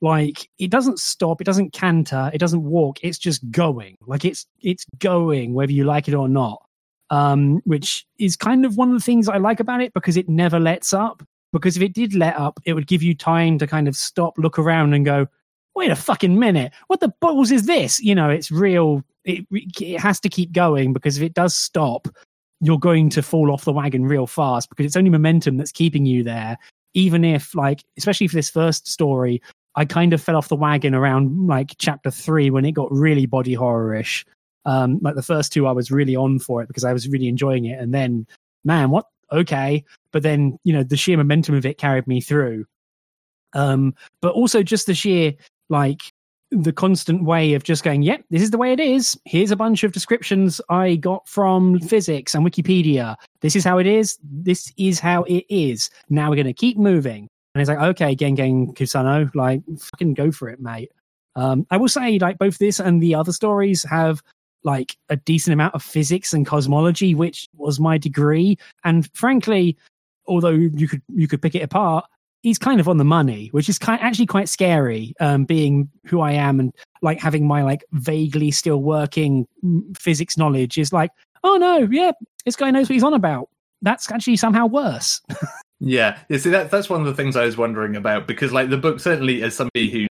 Speaker 1: Like it doesn't stop it doesn't canter it doesn't walk it's just going. Like it's it's going whether you like it or not um, which is kind of one of the things I like about it because it never lets up. Because if it did let up, it would give you time to kind of stop, look around, and go, "Wait a fucking minute! What the balls is this?" You know, it's real. It it has to keep going because if it does stop, you're going to fall off the wagon real fast because it's only momentum that's keeping you there. Even if, like, especially for this first story, I kind of fell off the wagon around like chapter three when it got really body horror-ish. Um, like the first two, I was really on for it because I was really enjoying it. And then, man, what? Okay. But then, you know, the sheer momentum of it carried me through. Um, but also just the sheer, like, the constant way of just going, yep, this is the way it is. Here's a bunch of descriptions I got from physics and Wikipedia. This is how it is. This is how it is. Now we're going to keep moving. And it's like, okay, Gengen Kusano, like, fucking go for it, mate. Um, I will say, like, both this and the other stories have like a decent amount of physics and cosmology, which was my degree. And frankly, although you could you could pick it apart, he's kind of on the money, which is kind actually quite scary. Um, being who I am and like having my like vaguely still working physics knowledge is like, oh no, yeah, this guy knows what he's on about. That's actually somehow worse.
Speaker 2: yeah, you see that that's one of the things I was wondering about because like the book certainly as somebody who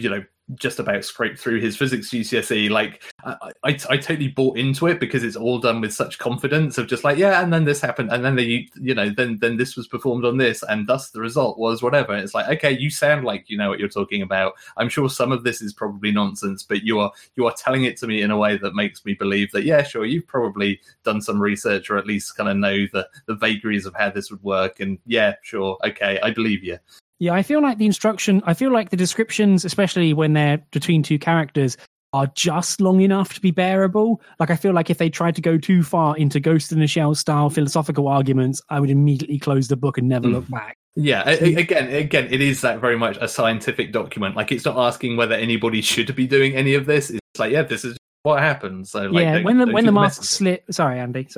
Speaker 2: you know just about scraped through his physics GCSE. Like, I, I, I, totally bought into it because it's all done with such confidence of just like, yeah, and then this happened, and then they, you know, then then this was performed on this, and thus the result was whatever. it's like, okay, you sound like you know what you're talking about. I'm sure some of this is probably nonsense, but you are you are telling it to me in a way that makes me believe that yeah, sure, you've probably done some research or at least kind of know the the vagaries of how this would work, and yeah, sure, okay, I believe you.
Speaker 1: Yeah, I feel like the instruction, I feel like the descriptions, especially when they're between two characters, are just long enough to be bearable. Like, I feel like if they tried to go too far into Ghost in the Shell style philosophical arguments, I would immediately close the book and never mm. look back.
Speaker 2: Yeah, again, again, it is that very much a scientific document. Like, it's not asking whether anybody should be doing any of this. It's like, yeah, this is what happens. So, like,
Speaker 1: yeah, when the when the mask slip. Sorry, Andy.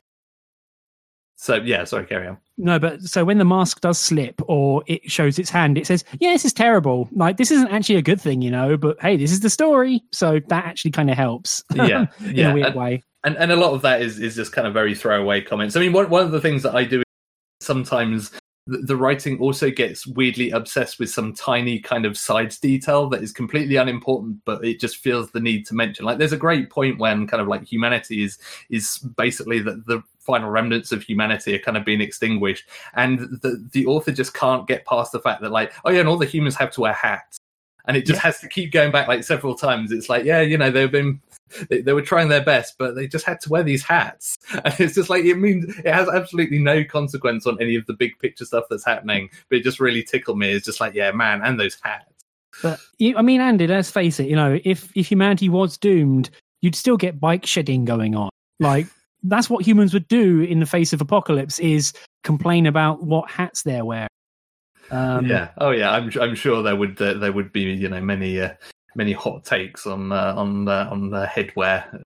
Speaker 2: So yeah, sorry, carry on.
Speaker 1: No, but so when the mask does slip or it shows its hand, it says, "Yeah, this is terrible. Like this isn't actually a good thing, you know." But hey, this is the story, so that actually kind of helps.
Speaker 2: Yeah,
Speaker 1: in
Speaker 2: yeah.
Speaker 1: a weird
Speaker 2: and,
Speaker 1: way.
Speaker 2: And and a lot of that is is just kind of very throwaway comments. I mean, one one of the things that I do sometimes the writing also gets weirdly obsessed with some tiny kind of side detail that is completely unimportant, but it just feels the need to mention. Like, there's a great point when kind of like humanity is is basically the, the final remnants of humanity are kind of being extinguished, and the the author just can't get past the fact that like, oh yeah, and all the humans have to wear hats, and it just yeah. has to keep going back like several times. It's like, yeah, you know, they've been they, they, were trying their best, but they just had to wear these hats. And it's just like, it means it has absolutely no consequence on any of the big picture stuff that's happening. But it just really tickled me. It's just like, yeah, man, and those hats.
Speaker 1: But I mean, Andy, let's face it, you know, if, if humanity was doomed, you'd still get bike shedding going on. Like, that's what humans would do in the face of apocalypse is complain about what hats they're wearing.
Speaker 2: Um, yeah. Oh, yeah. I'm I'm sure there would uh, there would be you know many uh, many hot takes on uh, on uh, on the headwear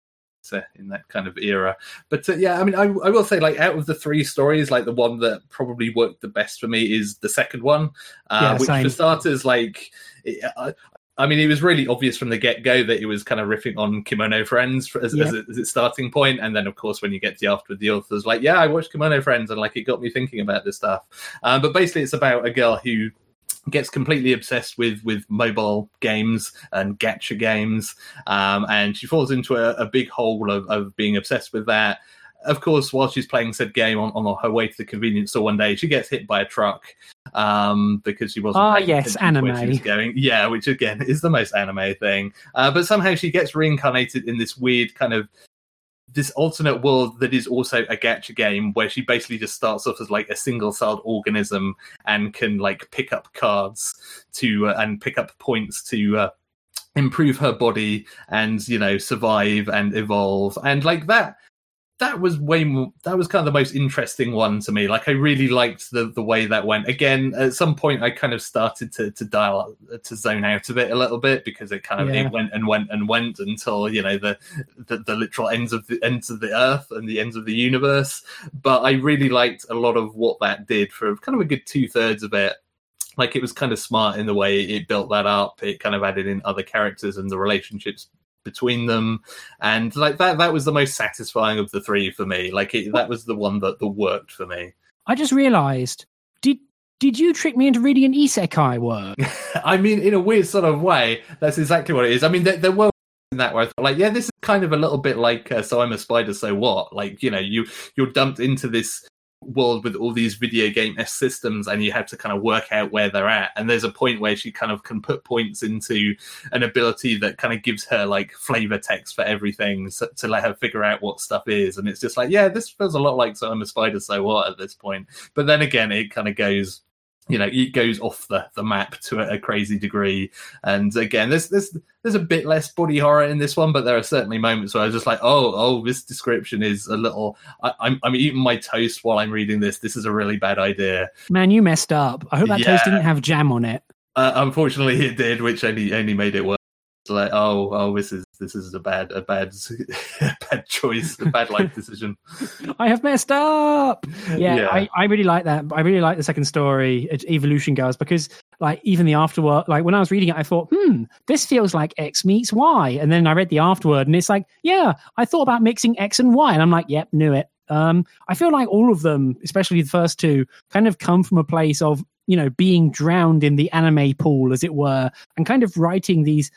Speaker 2: uh, in that kind of era. But uh, yeah, I mean, I, I, will say, like, out of the three stories, like the one that probably worked the best for me is the second one, uh, yeah, which same. for starters, like, it, I, I, mean, it was really obvious from the get go that it was kind of riffing on Kemono Friends as, yeah. as, as, its starting point, and then of course when you get to the after the authors, like, yeah, I watched Kemono Friends, and like it got me thinking about this stuff. Um, but basically, it's about a girl who gets completely obsessed with with mobile games and gacha games um, and she falls into a, a big hole of, of being obsessed with that of course, while she's playing said game on, on her way to the convenience store one day, she gets hit by a truck um, because she wasn't.
Speaker 1: Ah, yes, anime.
Speaker 2: going, yeah, which again is the most anime thing. Uh, but somehow she gets reincarnated in this weird kind of this alternate world that is also a gacha game where she basically just starts off as like a single celled organism and can like pick up cards to uh, and pick up points to uh, improve her body and you know survive and evolve and like that that was way more that was kind of the most interesting one to me. Like i really liked the the way that went. Again at some point i kind of started to to dial to zone out of it a little bit because it kind of yeah. it went and went and went until you know the, the the literal ends of the ends of the earth and the ends of the universe. But i really liked a lot of what that did for kind of a good two-thirds of it. Like it was kind of smart in the way it built that up. It kind of added in other characters and the relationships between them. And like that that was the most satisfying of the three for me. Like it, that was the one that, that worked for me.
Speaker 1: I just realized did did you trick me into reading an isekai work?
Speaker 2: I mean in a weird sort of way that's exactly what it is. I mean there, there were in that way I thought, like, yeah, this is kind of a little bit like uh, "So I'm a Spider, So What." Like, you know, you you're dumped into this world with all these video game systems and you have to kind of work out where they're at. And there's a point where she kind of can put points into an ability that kind of gives her like flavor text for everything so, to let her figure out what stuff is. And it's just like yeah this feels a lot like so i'm a spider so what at this point. But then again it kind of goes you know it goes off the, the map to a, a, crazy degree. And again there's there's there's a bit less body horror in this one but there are certainly moments where i was just like oh oh this description is a little I, am I'm, I'm eating my toast while i'm reading this. This is a really bad idea.
Speaker 1: Man you messed up. I hope that yeah. toast didn't have jam on it.
Speaker 2: Uh, unfortunately it did which only only made it worse like oh oh this is this is a bad a bad bad choice a bad life decision.
Speaker 1: I have messed up. Yeah, yeah, I, I really like that. I really like the second story evolution girls because like even the afterword like when i was reading it i thought hmm this feels like x meets y. And then i read the afterword and it's like yeah i thought about mixing x and y. And i'm like yep knew it. Um i feel like all of them especially the first two kind of come from a place of you know being drowned in the anime pool as it were and kind of writing these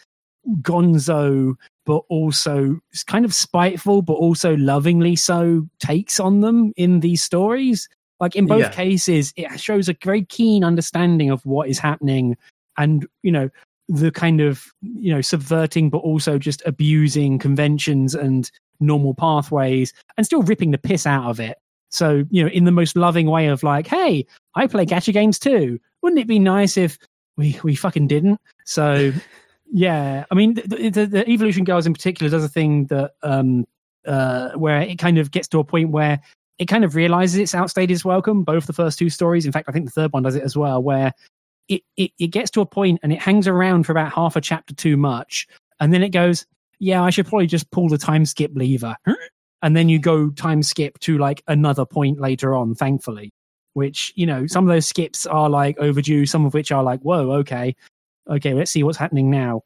Speaker 1: gonzo but also kind of spiteful but also lovingly so takes on them in these stories. Like in both yeah. cases it shows a very keen understanding of what is happening and you know the kind of you know subverting but also just abusing conventions and normal pathways and still ripping the piss out of it. So you know in the most loving way of like hey i play gacha games too. Wouldn't it be nice if we we fucking didn't? So yeah, I mean, the, the, the, Evolution Girls in particular does a thing that um, uh, where it kind of gets to a point where it kind of realizes it's outstayed its welcome. Both the first two stories, in fact, I think the third one does it as well, where it, it it gets to a point and it hangs around for about half a chapter too much, and then it goes, "Yeah, I should probably just pull the time skip lever," and then you go time skip to like another point later on. Thankfully, which you know some of those skips are like overdue, some of which are like, "Whoa, okay." Okay, let's see what's happening now.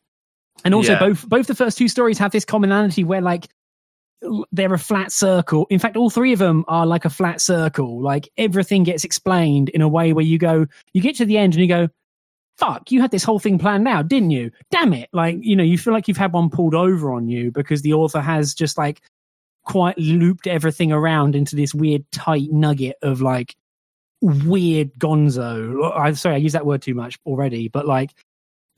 Speaker 1: And also, yeah. both both the first two stories have this commonality where like they're a flat circle. In fact, all three of them are like a flat circle. Like everything gets explained in a way where you go, you get to the end and you go, fuck, you had this whole thing planned out, didn't you? Damn it. Like, you know, you feel like you've had one pulled over on you because the author has just like quite looped everything around into this weird tight nugget of like weird gonzo. I'm sorry, I use that word too much already, but like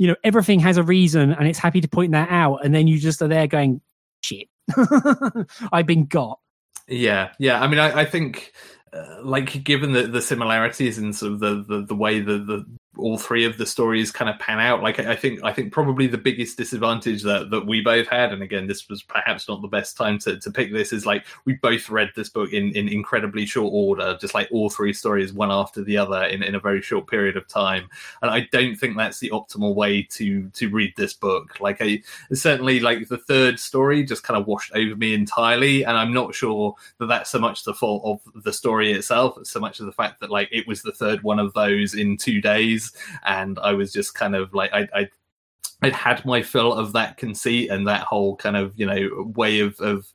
Speaker 1: you know everything has a reason and it's happy to point that out. And then you just are there going shit i've been got.
Speaker 2: Yeah yeah. I mean i, I think uh, like given the the similarities in sort of the the, the way the, the all three of the stories kind of pan out. Like I think I think probably the biggest disadvantage that that we both had, and again this was perhaps not the best time to, to pick this, is like we both read this book in, in incredibly short order, just like all three stories one after the other in, in a very short period of time. And I don't think that's the optimal way to to read this book. Like I certainly like the third story just kind of washed over me entirely, and I'm not sure that that's so much the fault of the story itself, so much of the fact that like it was the third one of those in two days and I was just kind of like I, I I'd had my fill of that conceit and that whole kind of you know way of of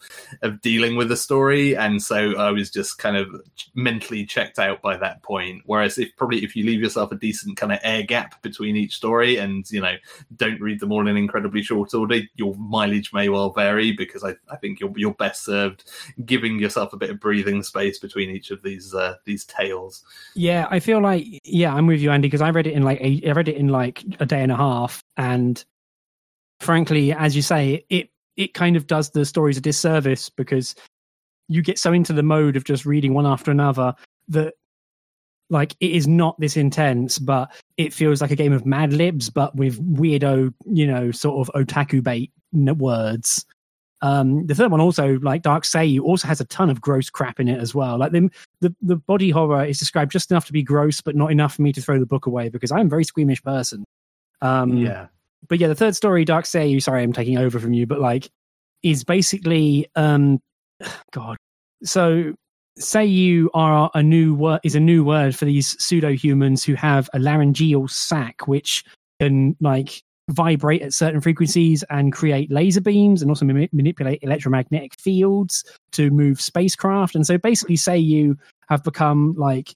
Speaker 2: of dealing with the story, and so I was just kind of mentally checked out by that point. Whereas if probably if you leave yourself a decent kind of air gap between each story, and you know don't read them all in incredibly short order, your mileage may well vary because I, I think you're you're best served giving yourself a bit of breathing space between each of these uh, these tales.
Speaker 1: Yeah, I feel like yeah, I'm with you, Andy, because I read it in like a, I read it in like a day and a half, and frankly, as you say, it it kind of does the stories a disservice because you get so into the mode of just reading one after another that like it is not this intense, but it feels like a game of Mad Libs, but with weirdo, you know, sort of otaku bait words. Um, the third one also, like Dark Seiyu, also has a ton of gross crap in it as well. Like the, the the body horror is described just enough to be gross, but not enough for me to throw the book away because I'm a very squeamish person. Um,
Speaker 2: yeah
Speaker 1: but yeah, the third story, Dark Seiyu, sorry, I'm taking over from you, but like, is basically, um, God. So, seiyu are a new word is a new word for these pseudo humans who have a laryngeal sac, which can like vibrate at certain frequencies and create laser beams and also ma- manipulate electromagnetic fields to move spacecraft. And so, basically, seiyu have become like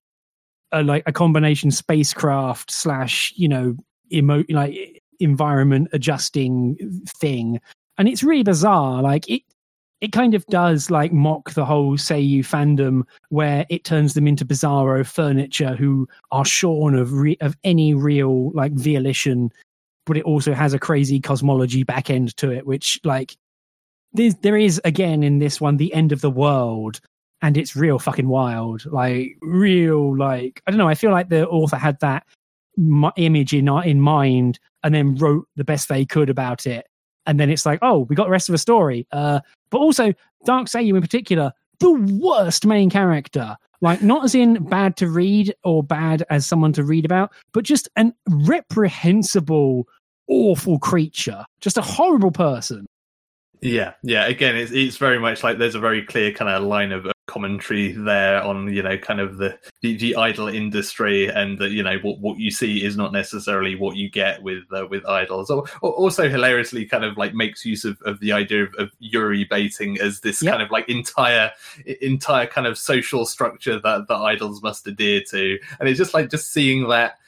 Speaker 1: a like a combination spacecraft slash you know emo like environment adjusting thing and it's really bizarre like it it kind of does like mock the whole Seiyu fandom where it turns them into bizarro furniture who are shorn of re- of any real like volition but it also has a crazy cosmology back end to it which like there's, there is again in this one the end of the world and it's real fucking wild. Like real, like I don't know. I feel like the author had that image in in mind, and then wrote the best they could about it. And then it's like, oh, we got the rest of the story. Uh, but also, Dark Seiyu in particular, the worst main character. Like, not as in bad to read or bad as someone to read about, but just an reprehensible, awful creature. Just a horrible person.
Speaker 2: Yeah, yeah. Again, it's it's very much like there's a very clear kind of line of commentary there on you know kind of the the, the idol industry and that you know what what you see is not necessarily what you get with uh, with idols. Or, or, also hilariously kind of like makes use of, of the idea of, of Yuri baiting as this yep. kind of like entire entire kind of social structure that the idols must adhere to, and it's just like just seeing that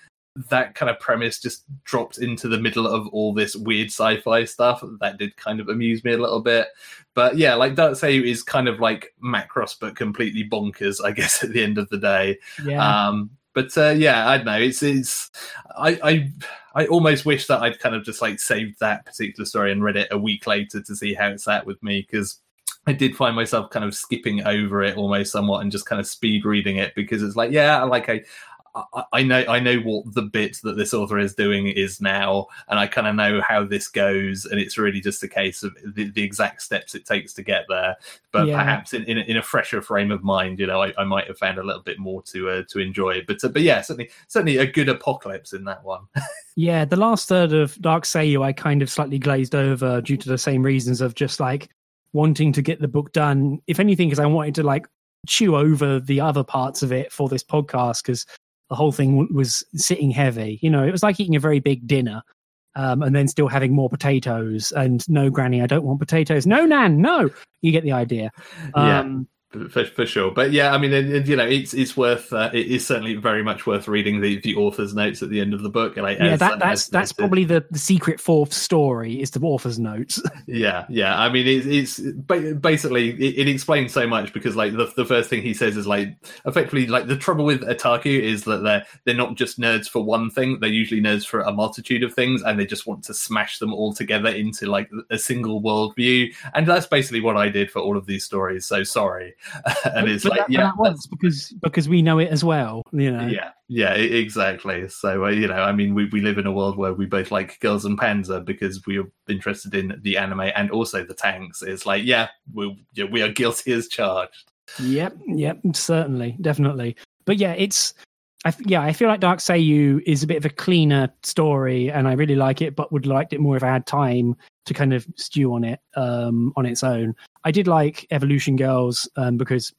Speaker 2: that kind of premise just dropped into the middle of all this weird sci-fi stuff. That did kind of amuse me a little bit. But yeah, like Dark Seiyu is kind of like Macross, but completely bonkers, I guess, at the end of the day. Yeah. Um, but uh, yeah, I don't know. It's it's I, I I almost wish that I'd kind of just like saved that particular story and read it a week later to see how it's at with me because I did find myself kind of skipping over it almost somewhat and just kind of speed reading it because it's like, yeah, like I, I know I know what the bit that this author is doing is now, and I kind of know how this goes, and it's really just a case of the, the exact steps it takes to get there. But yeah. perhaps in, in a, in, a fresher frame of mind, you know, I, I might have found a little bit more to uh, to enjoy. But uh, but yeah, certainly certainly a good apocalypse in that one.
Speaker 1: yeah, the last third of Dark Seiyu, I kind of slightly glazed over due to the same reasons of just like wanting to get the book done. If anything, because I wanted to like chew over the other parts of it for this podcast because the whole thing was sitting heavy. You know, it was like eating a very big dinner. Um, and then still having more potatoes and no granny i don't want potatoes no nan no you get the idea
Speaker 2: um, for, for sure. But yeah, I mean, you know, it's it's worth uh, it is certainly very much worth reading the, the author's notes at the end of the book.
Speaker 1: Like, yeah, as, that, that's as, that's as probably the, the secret fourth story is the author's notes.
Speaker 2: yeah, yeah. I mean, it, it's basically it, it, explains so much because like the the first thing he says is like effectively like the trouble with otaku is that they're they're not just nerds for one thing; they're usually nerds for a multitude of things, and they just want to smash them all together into like a single worldview. And that's basically what I did for all of these stories. So sorry. and it's but like that, yeah.
Speaker 1: once because because we know it as well you know.
Speaker 2: Yeah yeah exactly. So uh, you know i mean we, we live in a world where we both like girls and panzer because we are interested in the anime and also the tanks. It's like yeah we yeah, we are guilty as charged.
Speaker 1: Yep yep certainly definitely. But yeah it's I, yeah, I feel like Dark Seiyu is a bit of a cleaner story, and I really like it, but would liked it more if I had time to kind of stew on it um, on its own. I did like Evolution Girls um, because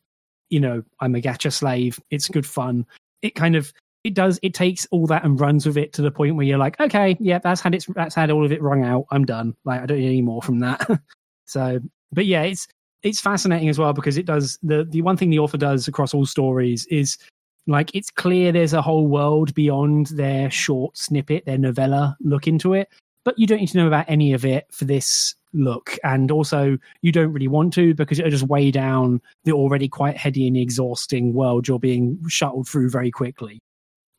Speaker 1: you know I'm a gacha slave. It's good fun. It kind of it does it takes all that and runs with it to the point where you're like, okay, yeah, that's had its that's had all of it rung out. I'm done. Like I don't need any more from that. so, but yeah, it's it's fascinating as well because it does the the one thing the author does across all stories is like it's clear there's a whole world beyond their short snippet, their novella look into it, but you don't need to know about any of it for this look. And also, you don't really want to because it'll just weigh down the already quite heady and exhausting world you're being shuttled through very quickly.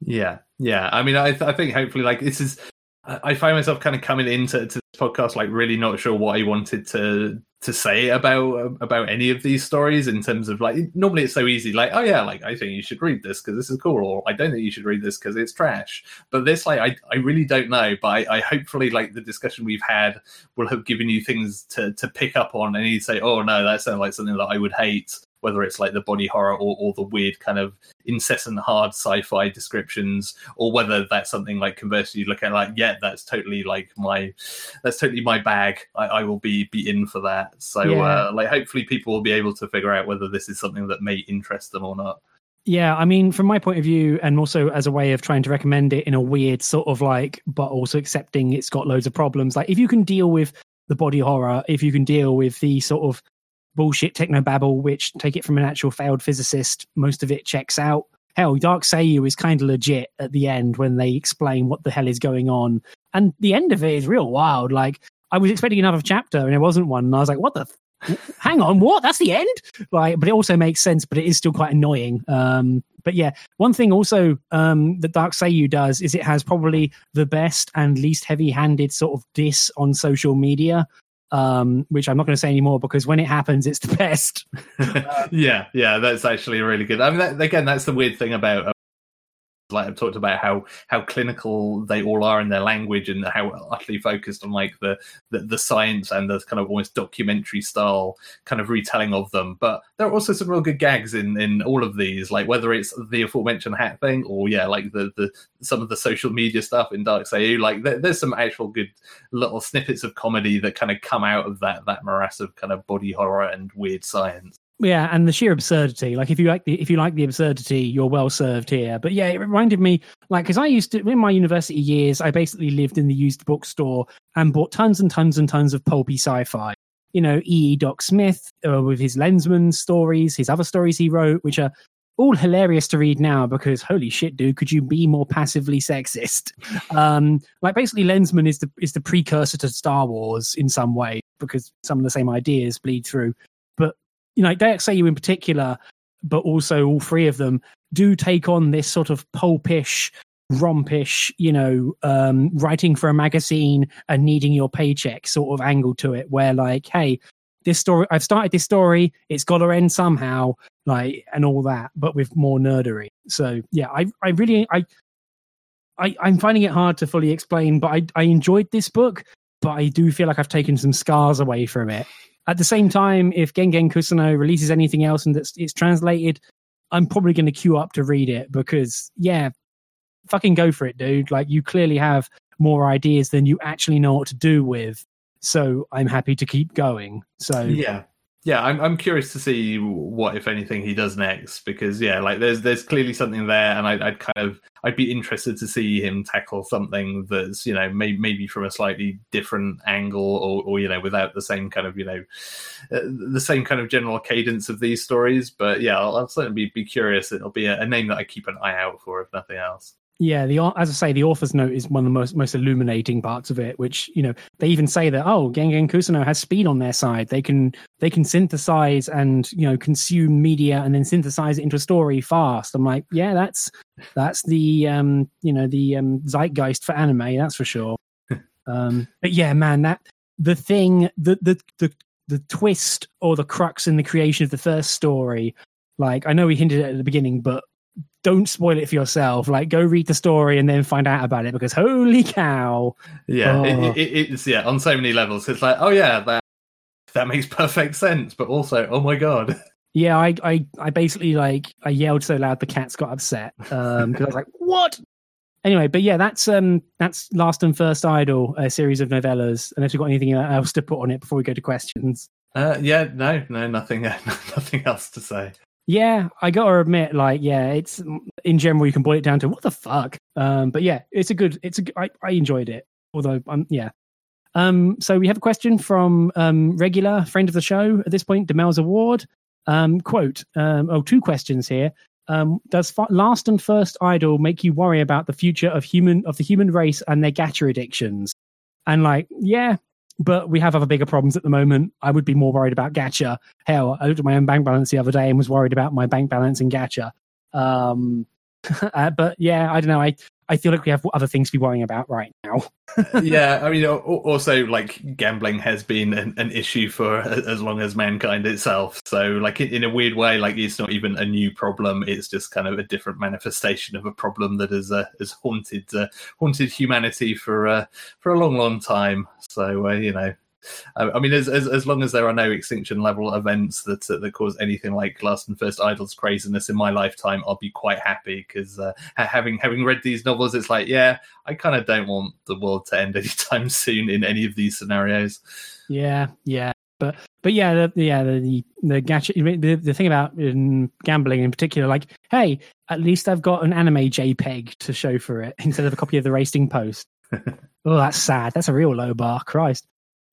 Speaker 2: Yeah, yeah. I mean, I, th- I think hopefully, like this is. I find myself kind of coming into to this podcast like really not sure what I wanted to to say about um, about any of these stories in terms of like normally it's so easy like oh yeah like I think you should read this because this is cool or I don't think you should read this because it's trash. But this like I, I really don't know but I, I, hopefully like the discussion we've had will have given you things to to pick up on and you say oh no that sounds like something that I would hate whether it's like the body horror or, or the weird kind of incessant hard sci-fi descriptions, or whether that's something like conversely you look at like, yeah, that's totally like my that's totally my bag. I, I will be be in for that. So yeah. uh, like hopefully people will be able to figure out whether this is something that may interest them or not.
Speaker 1: Yeah, I mean, from my point of view, and also as a way of trying to recommend it in a weird sort of like, but also accepting it's got loads of problems. Like, if you can deal with the body horror, if you can deal with the sort of bullshit techno babble, which take it from an actual failed physicist, most of it checks out. Hell, Dark Seiyu is kind of legit at the end when they explain what the hell is going on, and the end of it is real wild. Like I was expecting another chapter, and it wasn't one, and I was like, "What the? Hang on, what? That's the end?" Like, but it also makes sense, but it is still quite annoying. Um, but yeah, one thing also um, that Dark Seiyu does is it has probably the best and least heavy-handed sort of diss on social media um, which I'm not going to say anymore because when it happens, it's the best.
Speaker 2: yeah, yeah, that's actually really good. I mean, that, again, that's the weird thing about like I've talked about how how clinical they all are in their language and how utterly focused on like the, the the, science and the kind of almost documentary style kind of retelling of them. But there are also some real good gags in in all of these, like whether it's the aforementioned hat thing or yeah, like the the some of the social media stuff in Dark Seiyu. Like there, there's some actual good little snippets of comedy that kind of come out of that that morass of kind of body horror and weird science
Speaker 1: yeah and the sheer absurdity. Like if you like the if you like the absurdity you're well served here. But yeah it reminded me like because i used to in my university years i basically lived in the used bookstore and bought tons and tons and tons of pulpy sci-fi. You know e. e. doc smith uh, with his lensman stories his other stories he wrote which are all hilarious to read now because holy shit dude could you be more passively sexist? Um like basically lensman is the is the precursor to star wars in some way because some of the same ideas bleed through you know, Seiyu in particular, but also all three of them do take on this sort of pulpish, rompish, you know, um, writing for a magazine and needing your paycheck sort of angle to it, where like, hey, this story, I've started this story, it's got to end somehow, like, and all that, but with more nerdery. So yeah, I, I really, I, I, I'm finding it hard to fully explain, but I, I enjoyed this book, but I do feel like I've taken some scars away from it. At the same time, if Gengen Kusano releases anything else and it's, it's translated, I'm probably going to queue up to read it because, yeah, fucking go for it, dude. Like, you clearly have more ideas than you actually know what to do with. So I'm happy to keep going. So,
Speaker 2: yeah yeah, I'm I'm curious to see what, if anything, he does next because yeah, like there's there's clearly something there, and I'd, I'd kind of I'd be interested to see him tackle something that's you know may, maybe from a slightly different angle or or you know without the same kind of you know uh, the same kind of general cadence of these stories. But yeah, I'll, I'll certainly be, be curious. It'll be a, a name that I keep an eye out for, if nothing else.
Speaker 1: Yeah, the as I say, the author's note is one of the most most illuminating parts of it. Which you know they even say that oh, Gengen Kusano has speed on their side. They can they can synthesize and you know consume media and then synthesize it into a story fast. I'm like, yeah, that's that's the um you know the um, zeitgeist for anime. That's for sure. um, but yeah, man, that the thing the the the the twist or the crux in the creation of the first story. Like I know we hinted at the beginning, but don't spoil it for yourself. Like, go read the story and then find out about it because holy cow!
Speaker 2: Yeah, oh. it, it, it's yeah on so many levels. It's like, oh yeah, that that makes perfect sense, but also, oh my god.
Speaker 1: Yeah, I I I basically like I yelled so loud the cats got upset um because I was like, what? Anyway, but yeah, that's um that's Last and First Idol, a series of novellas. And Unless you've got anything else to put on it before we go to questions.
Speaker 2: Uh, yeah, no, no, nothing, nothing else to say.
Speaker 1: Yeah, I gotta admit, like, yeah, it's in general you can boil it down to what the fuck. Um, but yeah, it's a good, it's a, I, I enjoyed it. Although, um, yeah. Um, so we have a question from um regular friend of the show at this point, Demel's Award. Um, quote, um, oh, two questions here. Um, does last and first idol make you worry about the future of human of the human race and their gacha addictions? And like, yeah, but we have other bigger problems at the moment. I would be more worried about gacha. Hell, I looked at my own bank balance the other day and was worried about my bank balance in gacha. Um, uh, but yeah, I don't know. I I feel like we have other things to be worrying about right now.
Speaker 2: yeah, I mean, also like gambling has been an, an, issue for as long as mankind itself. So, like in a weird way, like it's not even a new problem. It's just kind of a different manifestation of a problem that has uh, has haunted uh, haunted humanity for uh, for a long, long time. So, uh, you know, I mean, as, as, as long as there are no extinction level events that uh, that cause anything like Last and First Idols craziness in my lifetime, I'll be quite happy because uh, having having read these novels, it's like, yeah, I kind of don't want the world to end anytime soon in any of these scenarios.
Speaker 1: Yeah, yeah, but but yeah, the, yeah, the the gadget. The, the thing about in gambling in particular, like, hey, at least I've got an anime JPEG to show for it instead of a copy of the Racing Post. oh, that's sad. That's a real low bar. Christ.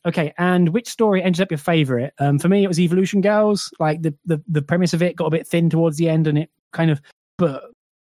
Speaker 1: Okay, and which story ended up your favorite? Um, for me, it was Evolution Girls. Like the, the the premise of it got a bit thin towards the end, and it kind of. But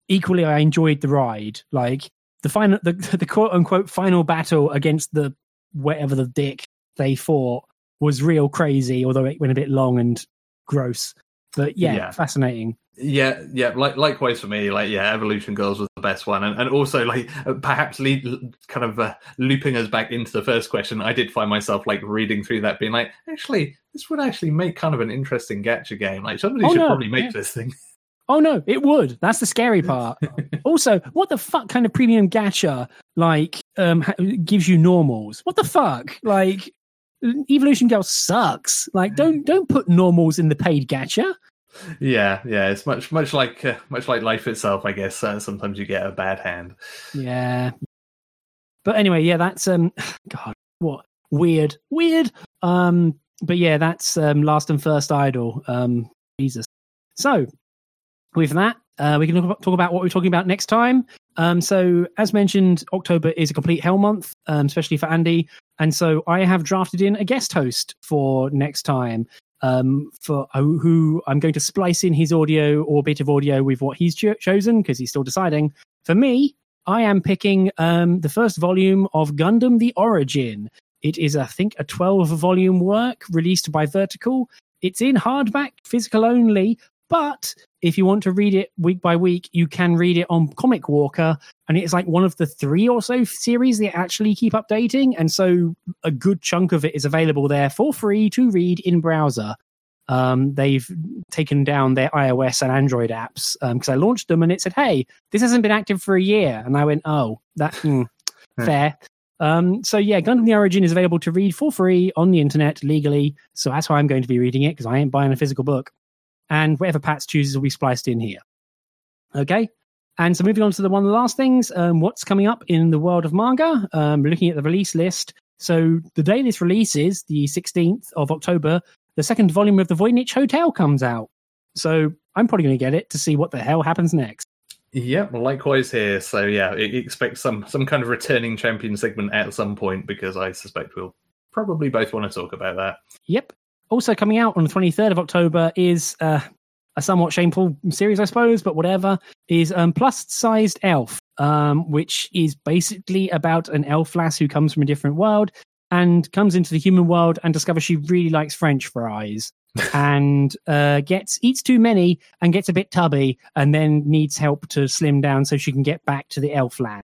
Speaker 1: equally, I enjoyed the ride. Like the final, the the quote unquote final battle against the whatever the dick they fought was real crazy, although it went a bit long and gross. But yeah,
Speaker 2: Yeah.
Speaker 1: fascinating.
Speaker 2: Yeah, yeah. Like likewise for me, like yeah, Evolution Girls was the best one, and, and also like uh, perhaps lead, kind of uh, looping us back into the first question. I did find myself like reading through that, being like, actually, this would actually make kind of an interesting gacha game. Like somebody
Speaker 1: Oh,
Speaker 2: should
Speaker 1: no,
Speaker 2: probably make
Speaker 1: yeah.
Speaker 2: this thing.
Speaker 1: Oh no, it would. That's the scary part. also, what the fuck kind of premium gacha like um ha- gives you normals? What the fuck? Like Evolution Girl sucks. Like don't don't put normals in the paid gacha.
Speaker 2: yeah, yeah. It's much much like uh, much like life itself, I guess. Uh, sometimes you get a bad hand.
Speaker 1: Yeah. But anyway, yeah, that's um god, what weird. Weird. Um but yeah, that's um last and first idol. Um Jesus. So, with that, uh, we can talk about, talk about what we're talking about next time. Um, so, as mentioned, October is a complete hell month, um, especially for Andy. And so, I have drafted in a guest host for next time. Um, for who- I'm going to splice in his audio or bit of audio with what he's cho- chosen because he's still deciding. For me, I am picking um, the first volume of Gundam: The Origin. It is, I think, a 12 volume work released by Vertical. It's in hardback, physical only, but if you want to read it week by week, you can read it on Comic Walker, and it's like one of the three or so series they actually keep updating, and so a good chunk of it is available there for free to read in browser. Um, they've taken down their iOS and Android apps because I launched them and it said, "Hey, this hasn't been active for a year," and I went, "Oh, that hmm, fair." Um, so yeah, Gundam: The Origin is available to read for free on the internet legally. So that's why I'm going to be reading it because I ain't buying a physical book and whatever Pat's chooses will be spliced in here. Okay. And so moving on to the one of the last things, um, what's coming up in the world of manga? Um, looking at the release list. So the day this releases, the 16th of October, the second volume of the Voynich Hotel comes out. So I'm probably going to get it to see what the hell happens next.
Speaker 2: Yeah, likewise here. So yeah, expect some some kind of returning champion segment at some point because I suspect we'll probably both want to talk about that.
Speaker 1: Yep. Also coming out on the 23rd of October is uh, a somewhat shameful series, I suppose, but whatever, is um, Plus Sized Elf, um, which is basically about an elf lass who comes from a different world and comes into the human world and discovers she really likes French fries and uh, gets eats too many and gets a bit tubby and then needs help to slim down so she can get back to the elf land.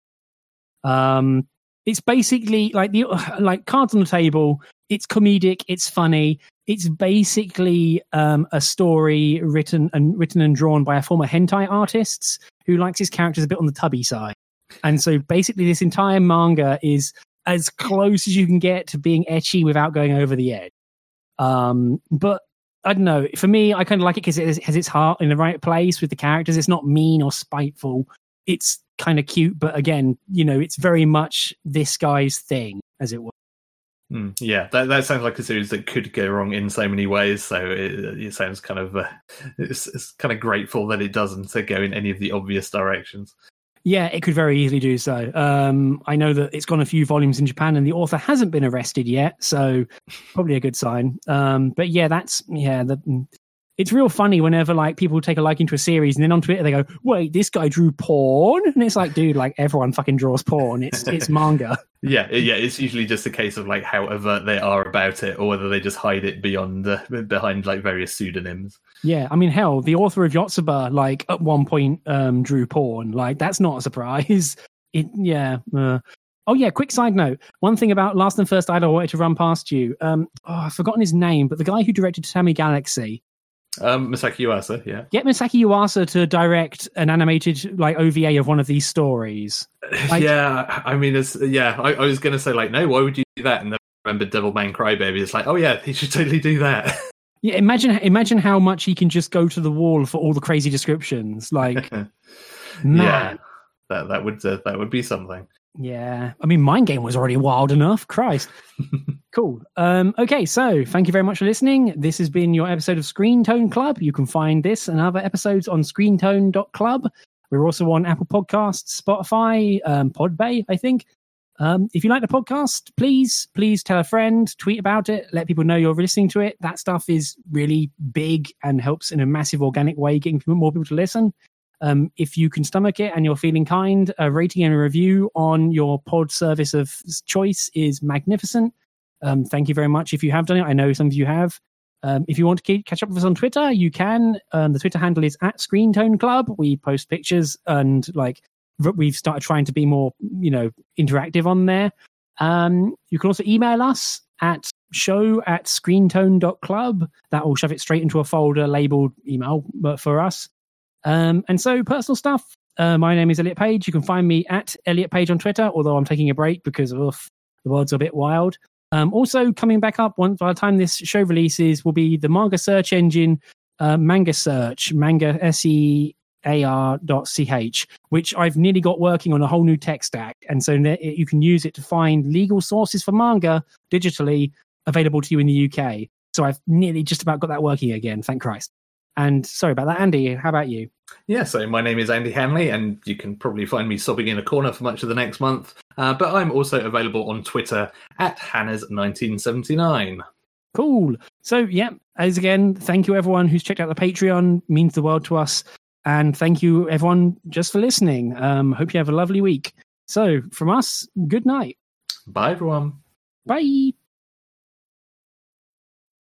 Speaker 1: Um, it's basically like the like cards on the table. It's comedic. It's funny. It's basically um, a story written and written and drawn by a former hentai artist who likes his characters a bit on the tubby side. And so basically, this entire manga is as close as you can get to being etchy without going over the edge. Um, but I don't know. For me, I kind of like it because it has its heart in the right place with the characters. It's not mean or spiteful. It's kind of cute, but again, you know, it's very much this guy's thing, as it were.
Speaker 2: Hmm, yeah, that that sounds like a series that could go wrong in so many ways. So it, it sounds kind of uh, it's, it's kind of grateful that it doesn't uh, go in any of the obvious directions.
Speaker 1: Yeah, it could very easily do so. Um, I know that it's gone a few volumes in Japan, and the author hasn't been arrested yet, so probably a good sign. Um, but yeah, that's yeah. The, it's real funny whenever like people take a liking to a series, and then on Twitter they go, "Wait, this guy drew porn," and it's like, dude, like everyone fucking draws porn. It's it's manga.
Speaker 2: Yeah, yeah, it's usually just a case of like how overt they are about it, or whether they just hide it beyond uh, behind like various pseudonyms.
Speaker 1: Yeah, I mean, hell, the author of Yotsuba, like at one point, um, drew porn. Like that's not a surprise. It, yeah. Uh, oh yeah. Quick side note: one thing about Last and First Idol I wanted to run past you. Um, oh, I've forgotten his name, but the guy who directed Tatami Galaxy.
Speaker 2: Um, Masaaki Yuasa, yeah,
Speaker 1: Get Misaki Uwasa to direct an animated like OVA of one of these stories. Like-
Speaker 2: yeah. I mean, it's yeah. I, I was gonna say like, no, why would you do that? And then I remember Devilman Crybaby. It's like, oh yeah, he should totally do that.
Speaker 1: Yeah, imagine imagine how much he can just go to the wall for all the crazy descriptions. Like,
Speaker 2: yeah,
Speaker 1: man,
Speaker 2: that that would uh, that would be something.
Speaker 1: Yeah. I mean, Mind Game was already wild enough. Christ. cool. Um, okay. So thank you very much for listening. This has been your episode of Screen Tone Club. You can find this and other episodes on screentone.club. We're also on Apple Podcasts, Spotify, um, Podbay, I think. Um, if you like the podcast, please, please tell a friend, tweet about it, let people know you're listening to it. That stuff is really big and helps in a massive organic way, getting more people to listen. Um, if you can stomach it and you're feeling kind, a rating and a review on your pod service of choice is magnificent. Um, thank you very much if you have done it. I know some of you have. Um, if you want to keep, catch up with us on Twitter, you can. Um, the Twitter handle is at Screen Tone Club. We post pictures and like we've started trying to be more, you know, interactive on there. Um, you can also email us at show at screentone.club. That will shove it straight into a folder labeled email but for us. Um, and so personal stuff. Uh, my name is Elliot Page. You can find me at Elliot Page on Twitter, although I'm taking a break because of the world's a bit wild. Um, also coming back up once by the time this show releases will be the manga search engine uh, manga search manga s e a r dot ch which i've nearly got working on a whole new tech stack and so you can use it to find legal sources for manga digitally available to you in the uk so i've nearly just about got that working again thank christ and sorry about that andy how about you
Speaker 2: yeah, so my name is Andy Hanley, and you can probably find me sobbing in a corner for much of the next month. Uh, but I'm also available on Twitter at Hannah's1979.
Speaker 1: Cool. So, yeah, as again, thank you everyone who's checked out the Patreon. means the world to us. And thank you everyone just for listening. Um, hope you have a lovely week. So, from us, good night.
Speaker 2: Bye, everyone.
Speaker 1: Bye.